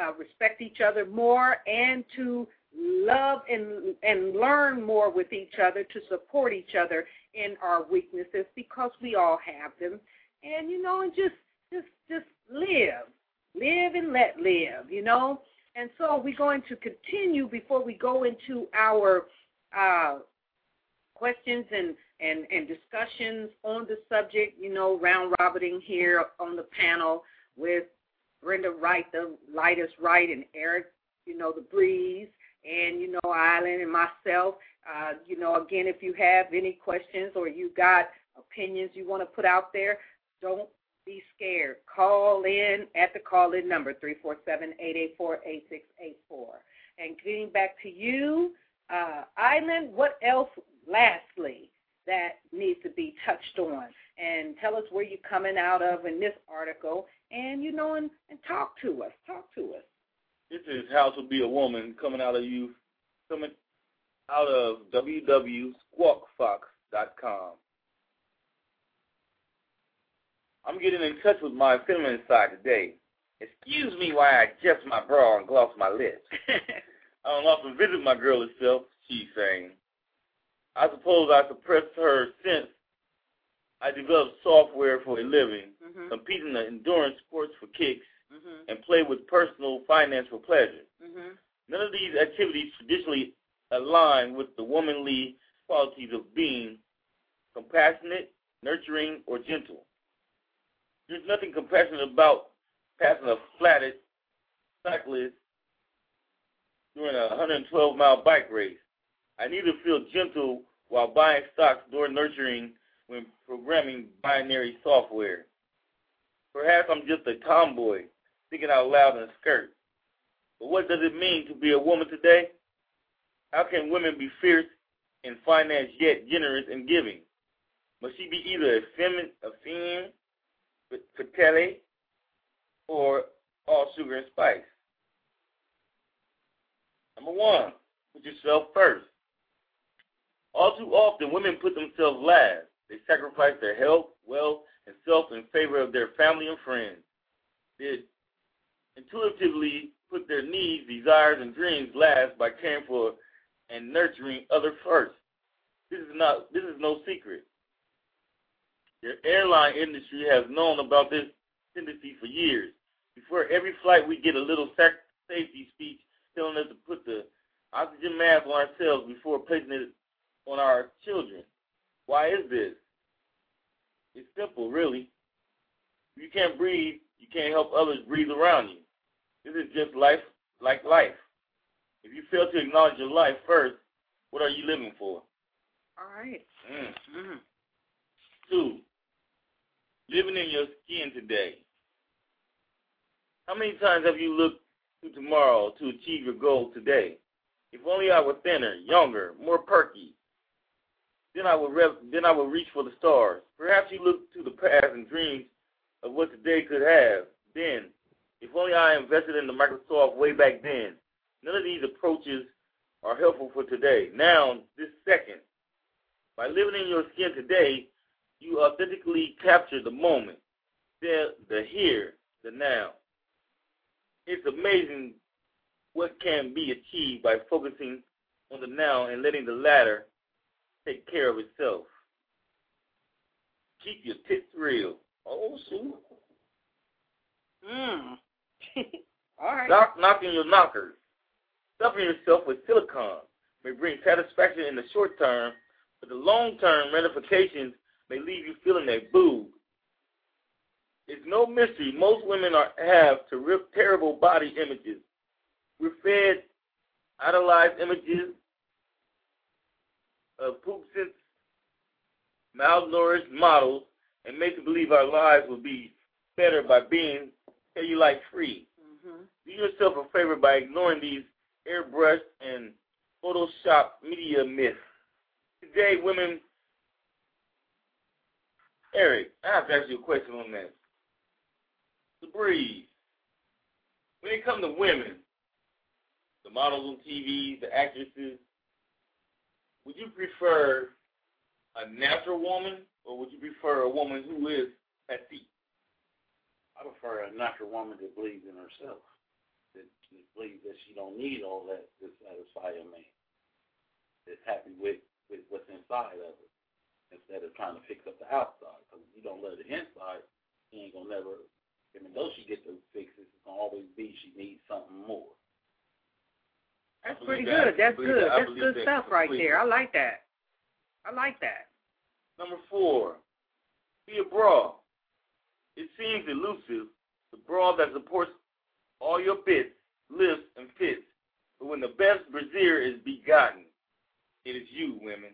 uh, respect each other more and to love and and learn more with each other to support each other in our weaknesses because we all have them. And you know and just just just live. Live and let live you know and so we're going to continue before we go into our uh, questions and, and, and discussions on the subject, you know, round robining here on the panel with Brenda Wright, the lightest right, and Eric, you know, the breeze, and, you know, Island and myself. Uh, you know, again, if you have any questions or you got opinions you want to put out there, don't be scared. Call in at the call in number 347 884 8684. And getting back to you, uh, Island, what else, lastly, that needs to be touched on? And tell us where you're coming out of in this article, and you know, and, and talk to us. Talk to us. This is How to Be a Woman coming out of you, coming out of www.squawkfox.com. I'm getting in touch with my feminine side today. Excuse me while I adjust my bra and gloss my lips. I don't often visit my girl herself, she's saying. I suppose I suppressed her since I developed software for a living, mm-hmm. compete in the endurance sports for kicks, mm-hmm. and play with personal finance for pleasure. Mm-hmm. None of these activities traditionally align with the womanly qualities of being compassionate, nurturing, or gentle. There's nothing compassionate about passing a flatted cyclist during a 112 mile bike race. I need to feel gentle while buying stocks nor nurturing when programming binary software. Perhaps I'm just a tomboy thinking out loud in a skirt. But what does it mean to be a woman today? How can women be fierce in finance yet generous in giving? Must she be either a femme, a femme fatale, or all sugar and spice? Number one, put yourself first. All too often, women put themselves last. They sacrifice their health, wealth, and self in favor of their family and friends. They intuitively put their needs, desires, and dreams last by caring for and nurturing others first. This is not this is no secret. The airline industry has known about this tendency for years. Before every flight, we get a little safety speech telling us to put the oxygen mask on ourselves before placing it on our children. Why is this? It's simple, really. If you can't breathe, you can't help others breathe around you. This is just life like life. If you fail to acknowledge your life first, what are you living for? All right. Mm. Mm. Two, living in your skin today. How many times have you looked to tomorrow to achieve your goal today? If only I were thinner, younger, more perky. Then I would then I would reach for the stars. Perhaps you look to the past and dreams of what today could have. Then, if only I invested in the Microsoft way back then. None of these approaches are helpful for today. Now, this second, by living in your skin today, you authentically capture the moment, the, the here, the now. It's amazing what can be achieved by focusing on the now and letting the latter take care of itself. Keep your tits real. Oh, shoot. Mm. All right. Knock, knocking your knockers. Stuffing yourself with silicone may bring satisfaction in the short term, but the long-term ramifications may leave you feeling a boob. It's no mystery most women are, have terrific, terrible body images. We're fed idolized images of poop malnourished models and make to believe our lives will be better by being cellulite free. Mm-hmm. Do yourself a favor by ignoring these airbrushed and Photoshop media myths. Today, women. Eric, I have to ask you a question on that. The breeze. When it comes to women, the models on TV, the actresses, would you prefer a natural woman or would you prefer a woman who is petite? I prefer a natural woman that believes in herself, that, that believes that she don't need all that to satisfy a man, that's happy with, with what's inside of her, instead of trying to fix up the outside. Because if you don't love the inside, she ain't gonna never. Even though she gets those fixes, it's gonna always be she needs something more. That's pretty that. good. That's good. that. That's good that stuff right there. I like that. I like that. Number four, be a bra. It seems elusive, the bra that supports all your bits, lifts, and fits. But when the best brassiere is begotten, it is you, women.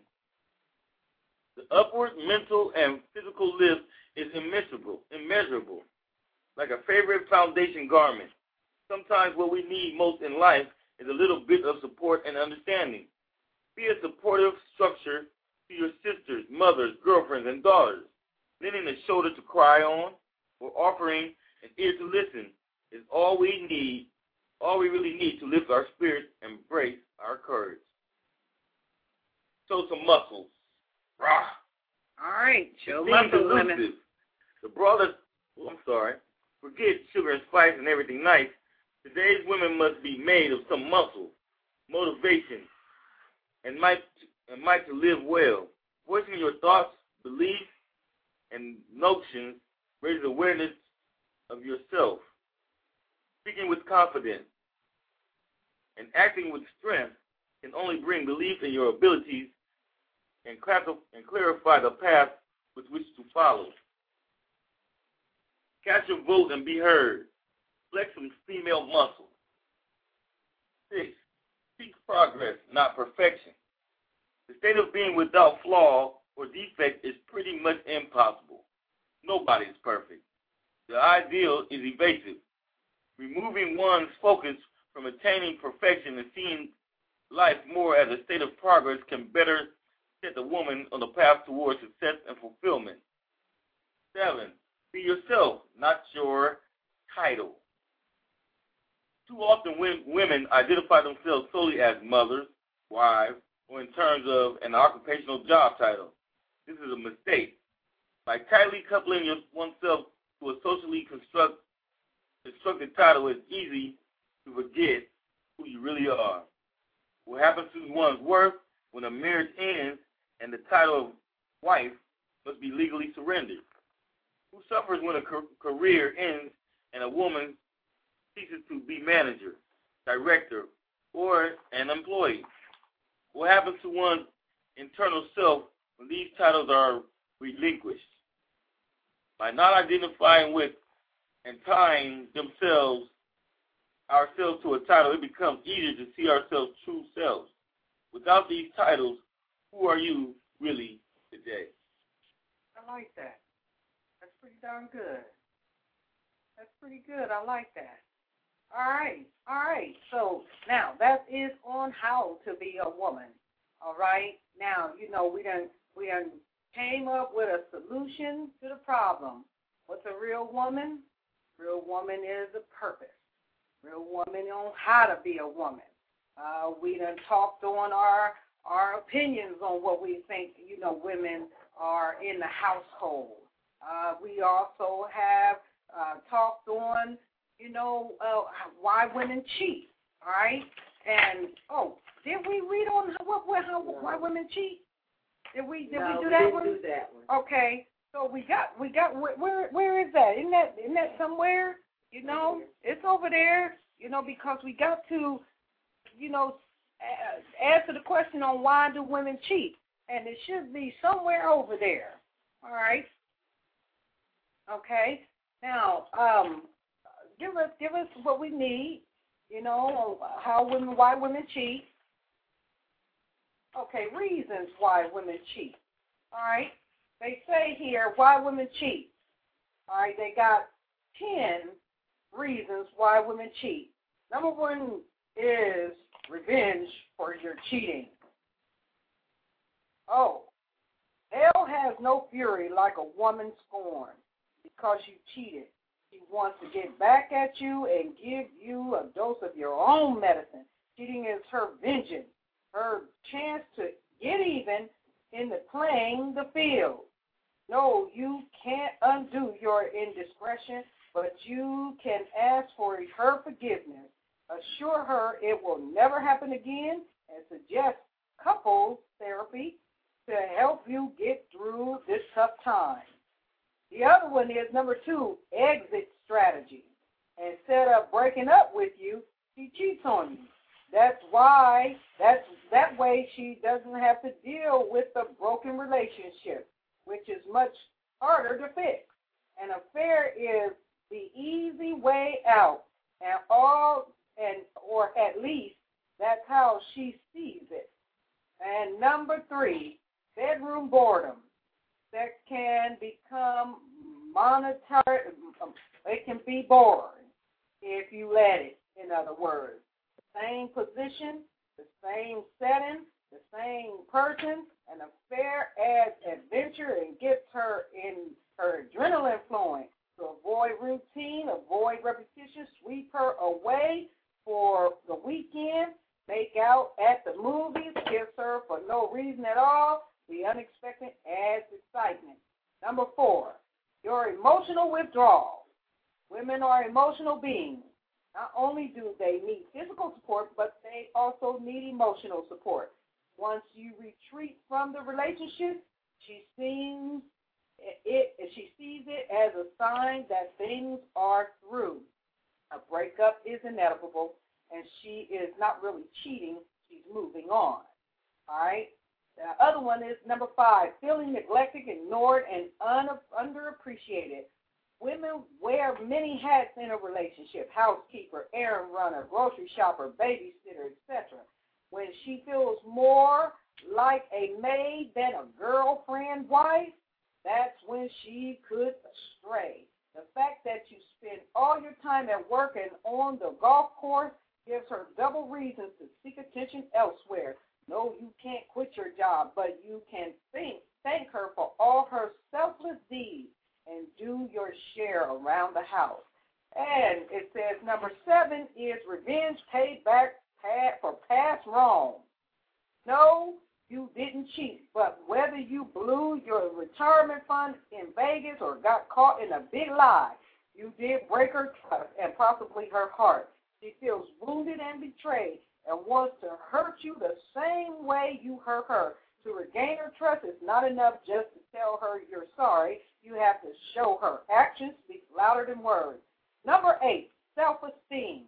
The upward mental and physical lift is immeasurable, immeasurable, like a favorite foundation garment. Sometimes what we need most in life is a little bit of support and understanding. Be a supportive structure to your sisters, mothers, girlfriends, and daughters. Lending a shoulder to cry on or offering an ear to listen is all we need, all we really need to lift our spirits and brace our courage. Show some muscles. Rah. All right. Show It seems muscle, women. The brothers, oh, I'm sorry, forget sugar and spice and everything nice. Today's women must be made of some muscle, motivation, and might and might to live well. Voicing your thoughts, beliefs, and notions raises awareness of yourself. Speaking with confidence and acting with strength can only bring belief in your abilities and, clar- and clarify the path with which to follow. Catch a vote and be heard. Flex some female muscle. Six, seek progress, not perfection. The state of being without flaw or defect is pretty much impossible. Nobody's perfect. The ideal is evasive. Removing one's focus from attaining perfection and seeing life more as a state of progress can better set the woman on the path towards success and fulfillment. Seven, be yourself, not your title. Too often women identify themselves solely as mothers, wives, or in terms of an occupational job title. This is a mistake. By tightly coupling oneself to a socially construct, constructed title, it's easy to forget who you really are. What happens to one's worth when a marriage ends and the title of wife must be legally surrendered? Who suffers when a career ends and a woman ceases to be manager, director, or an employee? What happens to one's internal self when these titles are relinquished? By not identifying with and tying themselves ourselves to a title, it becomes easier to see ourselves true selves. Without these titles, who are you really today? I like that. That's pretty darn good. That's pretty good. I like that. All right, all right. So now that is on how to be a woman. All right. Now you know we done we done came up with a solution to the problem. What's a real woman? Real woman is a purpose. Real woman on how to be a woman. Uh, we done talked on our our opinions on what we think you know women are in the household. Uh, we also have uh, talked on you know, uh, why women cheat. All right, and oh, did we read on what, what how no. why women cheat? Did we did no, we do we that didn't one? Do that one. Okay, so we got we got where where is that? Isn't that isn't that somewhere? You know, it's over there. You know, because we got to, you know, answer the question on why do women cheat, and it should be somewhere over there. All right. Okay. Now, um, give us give us what we need. You know how women why women cheat. Okay, reasons why women cheat. All right, they say here why women cheat. All right, they got ten reasons why women cheat. Number one is revenge for your cheating. Oh, hell has no fury like a woman scorned because you cheated. She wants to get back at you and give you a dose of your own medicine. Cheating is her vengeance, her chance to get even in the playing the field. No, you can't undo your indiscretion, but you can ask for her forgiveness. Assure her it will never happen again and suggest couples therapy to help you get through this tough time. The other one is number two, exit strategy. Instead of breaking up with you, she cheats on you. That's why that's that way she doesn't have to deal with the broken relationship, which is much harder to fix. An affair is the easy way out, and all and or at least that's how she sees it. And number three, bedroom boredom that can become monetary. Um, it can be boring if you let it. In other words, same position, the same setting, the same person. An affair adds adventure and gets her in her adrenaline flowing. To avoid routine, avoid repetition, sweep her away for the weekend, make out at the movies, kiss her for no reason at all, the unexpected adds excitement. Number four, your emotional withdrawal. Women are emotional beings. Not only do they need physical support, but they also need emotional support. Once you retreat from the relationship, she sees it, she sees it as a sign that things are through. A breakup is inevitable, and she is not really cheating. She's moving on. All right. The other one is number five, feeling neglected, ignored, and un- underappreciated. Women wear many hats in a relationship housekeeper, errand runner, grocery shopper, babysitter, etc. When she feels more like a maid than a girlfriend wife, that's when she could stray. The fact that you spend all your time at work and on the golf course gives her double reasons to seek attention elsewhere. No, you can't quit your job, but you can think, thank her for all her selfless deeds and do your share around the house. And it says number seven is revenge paid back for past wrong. No, you didn't cheat, but whether you blew your retirement fund in Vegas or got caught in a big lie, you did break her trust and possibly her heart. She feels wounded and betrayed and wants to hurt you the same way you hurt her. To regain her trust, it's not enough just to tell her you're sorry. You have to show her. Actions speak louder than words. Number eight, self-esteem.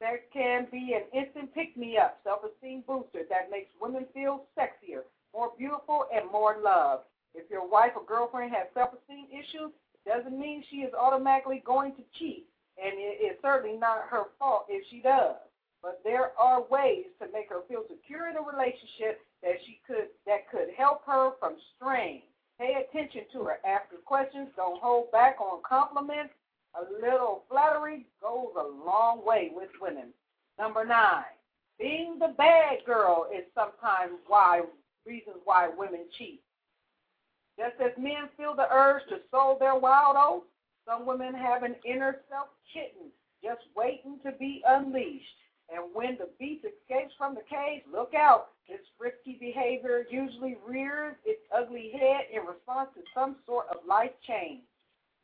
There can be an instant pick-me-up, self-esteem booster that makes women feel sexier, more beautiful, and more loved. If your wife or girlfriend has self-esteem issues, it doesn't mean she is automatically going to cheat, and it is certainly not her fault if she does. But there are ways to make her feel secure in a relationship that she could that could help her from strain. Pay attention to her. Ask her questions. Don't hold back on compliments. A little flattery goes a long way with women. Number nine, being the bad girl is sometimes why reasons why women cheat. Just as men feel the urge to sow their wild oats, some women have an inner self kitten just waiting to be unleashed. And when the beast escapes from the cage, look out. Its risky behavior usually rears its ugly head in response to some sort of life change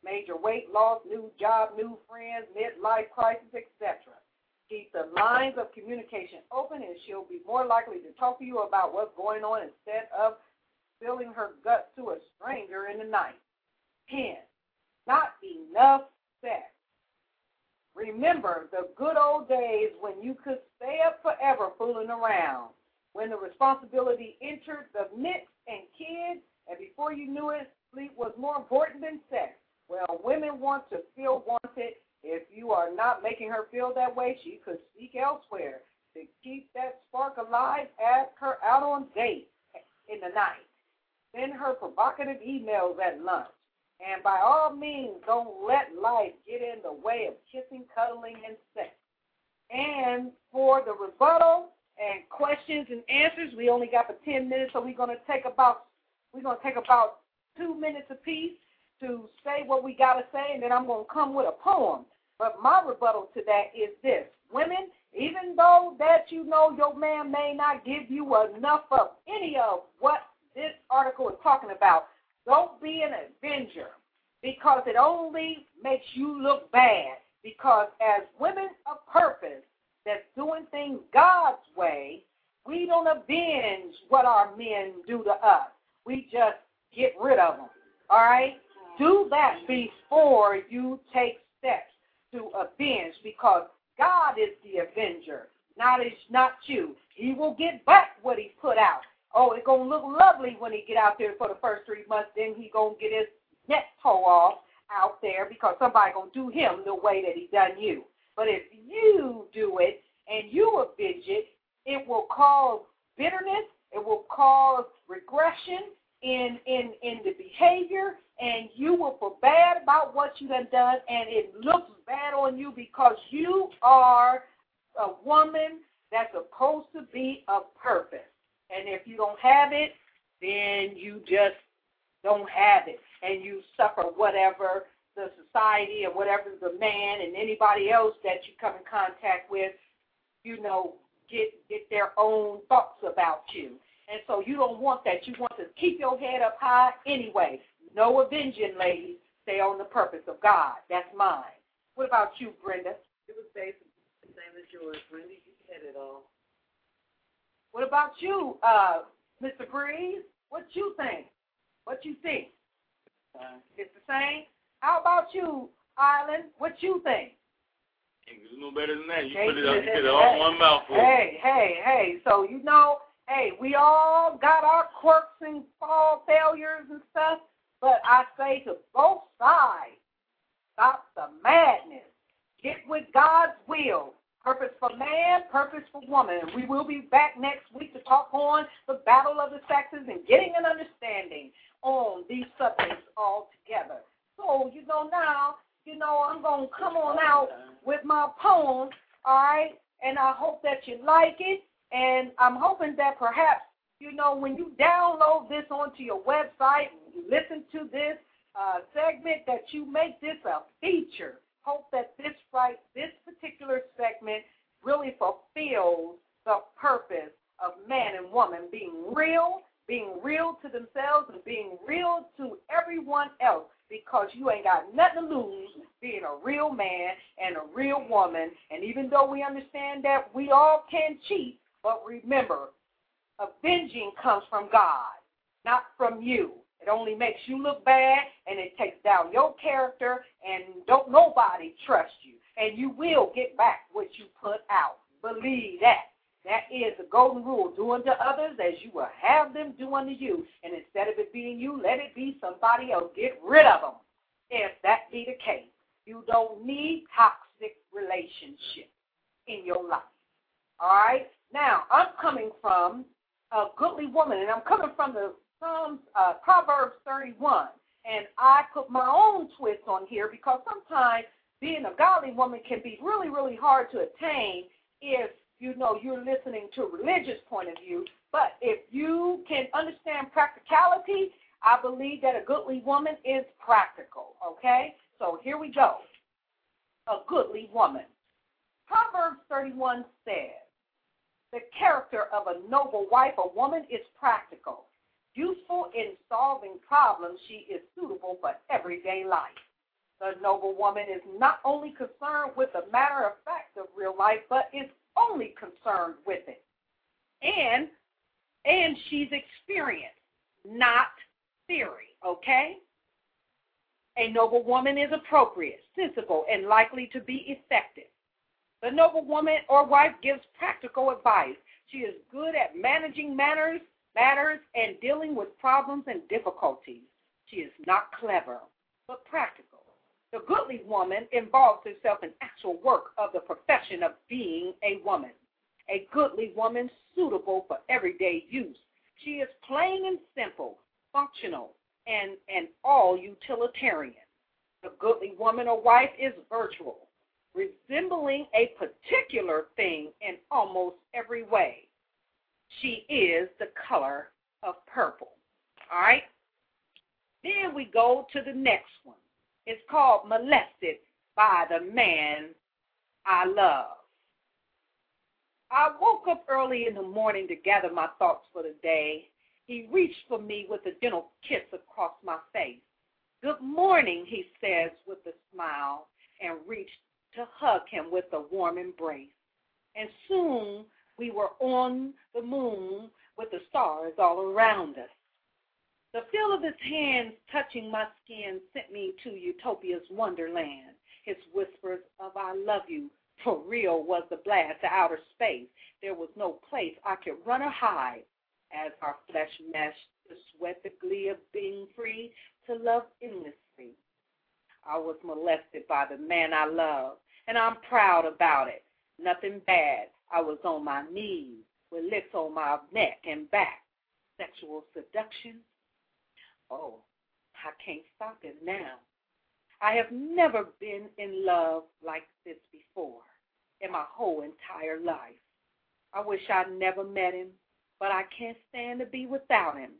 major weight loss, new job, new friends, midlife crisis, etc. Keep the lines of communication open, and she'll be more likely to talk to you about what's going on instead of spilling her guts to a stranger in the night. 10. Not enough sex. Remember the good old days when you could stay up forever fooling around, when the responsibility entered the mix and kids, and before you knew it, sleep was more important than sex. Well, women want to feel wanted. If you are not making her feel that way, she could seek elsewhere. To keep that spark alive, ask her out on dates in the night. Send her provocative emails at lunch. And by all means, don't let life get in the way of kissing, cuddling, and sex. And for the rebuttal and questions and answers, we only got for 10 minutes, so we're going to take about we're going to take about two minutes apiece to say what we got to say, and then I'm going to come with a poem. But my rebuttal to that is this. Women, even though that you know your man may not give you enough of any of what this article is talking about, don't be an avenger because it only makes you look bad. Because as women of purpose that's doing things God's way, we don't avenge what our men do to us. We just get rid of them. All right? Do that before you take steps to avenge because God is the avenger, not, is, not you. He will get back what he put out. Oh, it's to look lovely when he get out there for the first three months. Then he to get his neck toe off out there because somebody to do him the way that he done you. But if you do it and you avenge it, it will cause bitterness. It will cause regression in, in, in the behavior and you will feel bad about what you have done, and it looks bad on you because you are a woman that's supposed to be of purpose. And if you don't have it, then you just don't have it, and you suffer whatever the society or whatever the man and anybody else that you come in contact with, you know, get get their own thoughts about you. And so you don't want that. You want to keep your head up high anyway. No avenging, ladies. Stay on the purpose of God. That's mine. What about you, Brenda? It was basically the same as yours, Brenda. You said it all. What about you, uh, Mr. Breeze? What you think? What you think? Uh, it's the same. How about you, Island? What you think? It's no better than that. You hey, put it up, you get it all in one mouthful. Hey, hey, hey. So you know, hey, we all got our quirks and fall failures and stuff. But I say to both sides, stop the madness. Get with God's will. Purpose for man, purpose for woman. We will be back next week to talk on the battle of the sexes and getting an understanding on these subjects all together. So, you know, now, you know, I'm going to come on out with my poem, all right? and I hope that you like it. And I'm hoping that perhaps, you know, when you download this onto your website, you listen to this uh, segment, that you make this a feature. Hope that this right, this particular segment really fulfills the purpose of man and woman being real, being real to themselves, and being real to everyone else because you ain't got nothing to lose being a real man and a real woman. And even though we understand that we all can cheat, but remember, avenging comes from God, not from you. It only makes you look bad and it takes down your character and don't nobody trust you. And you will get back what you put out. Believe that. That is the golden rule. Do unto others as you will have them do unto you. And instead of it being you, let it be somebody else. Get rid of them. If that be the case, you don't need toxic relationships in your life. All right? Now, I'm coming from a goodly woman, and I'm coming from the Psalms, uh, Proverbs 31. And I put my own twist on here because sometimes being a godly woman can be really, really hard to attain if you know you're listening to a religious point of view. But if you can understand practicality, I believe that a goodly woman is practical. Okay? So here we go. A goodly woman. Proverbs 31 says, The character of a noble wife, a woman, is practical. Useful in solving problems, she is suitable for everyday life. The noble woman is not only concerned with the matter of fact of real life, but is only concerned with it. And and she's experienced, not theory, okay? A noble woman is appropriate, sensible, and likely to be effective. The noble woman or wife gives practical advice. She is good at managing matters, matters and dealing with problems and difficulties. She is not clever, but practical. The goodly woman involves herself in actual work of the profession of being a woman. A goodly woman suitable for everyday use. She is plain and simple, functional, and, and all utilitarian. The goodly woman or wife is virtual, resembling a particular thing in almost every way. She is the color of purple. All right? Then we go to the next one. It's called Molested by the Man I Love. I woke up early in the morning to gather my thoughts for the day. He reached for me with a gentle kiss across my face. Good morning, he says with a smile, and reached to hug him with a warm embrace. And soon we were on the moon with the stars all around us. The feel of his hands touching my skin sent me to Utopia's wonderland. His whispers of I love you for real was the blast to outer space. There was no place I could run or hide as our flesh meshed to sweat the glee of being free to love endlessly. I was molested by the man I love, and I'm proud about it. Nothing bad. I was on my knees with licks on my neck and back. Sexual seduction, Oh, I can't stop it now. I have never been in love like this before in my whole entire life. I wish I'd never met him, but I can't stand to be without him.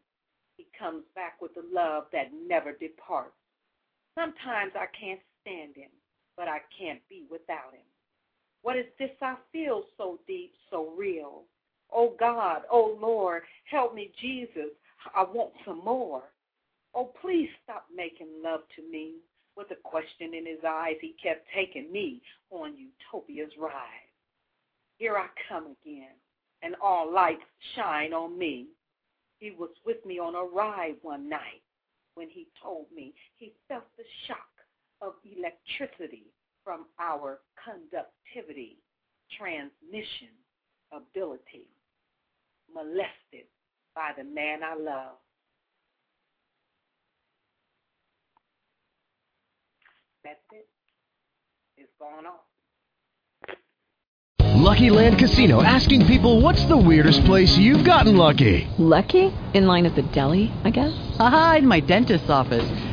He comes back with a love that never departs. Sometimes I can't stand him, but I can't be without him. What is this I feel so deep, so real? Oh God, oh Lord, help me, Jesus. I want some more. Oh, please stop making love to me. With a question in his eyes, he kept taking me on Utopia's ride. Here I come again, and all lights shine on me. He was with me on a ride one night when he told me he felt the shock of electricity from our conductivity, transmission ability, molested by the man I love. That's it. It's gone off. Lucky Land Casino asking people what's the weirdest place you've gotten lucky? Lucky? In line at the deli, I guess? Aha, in my dentist's office.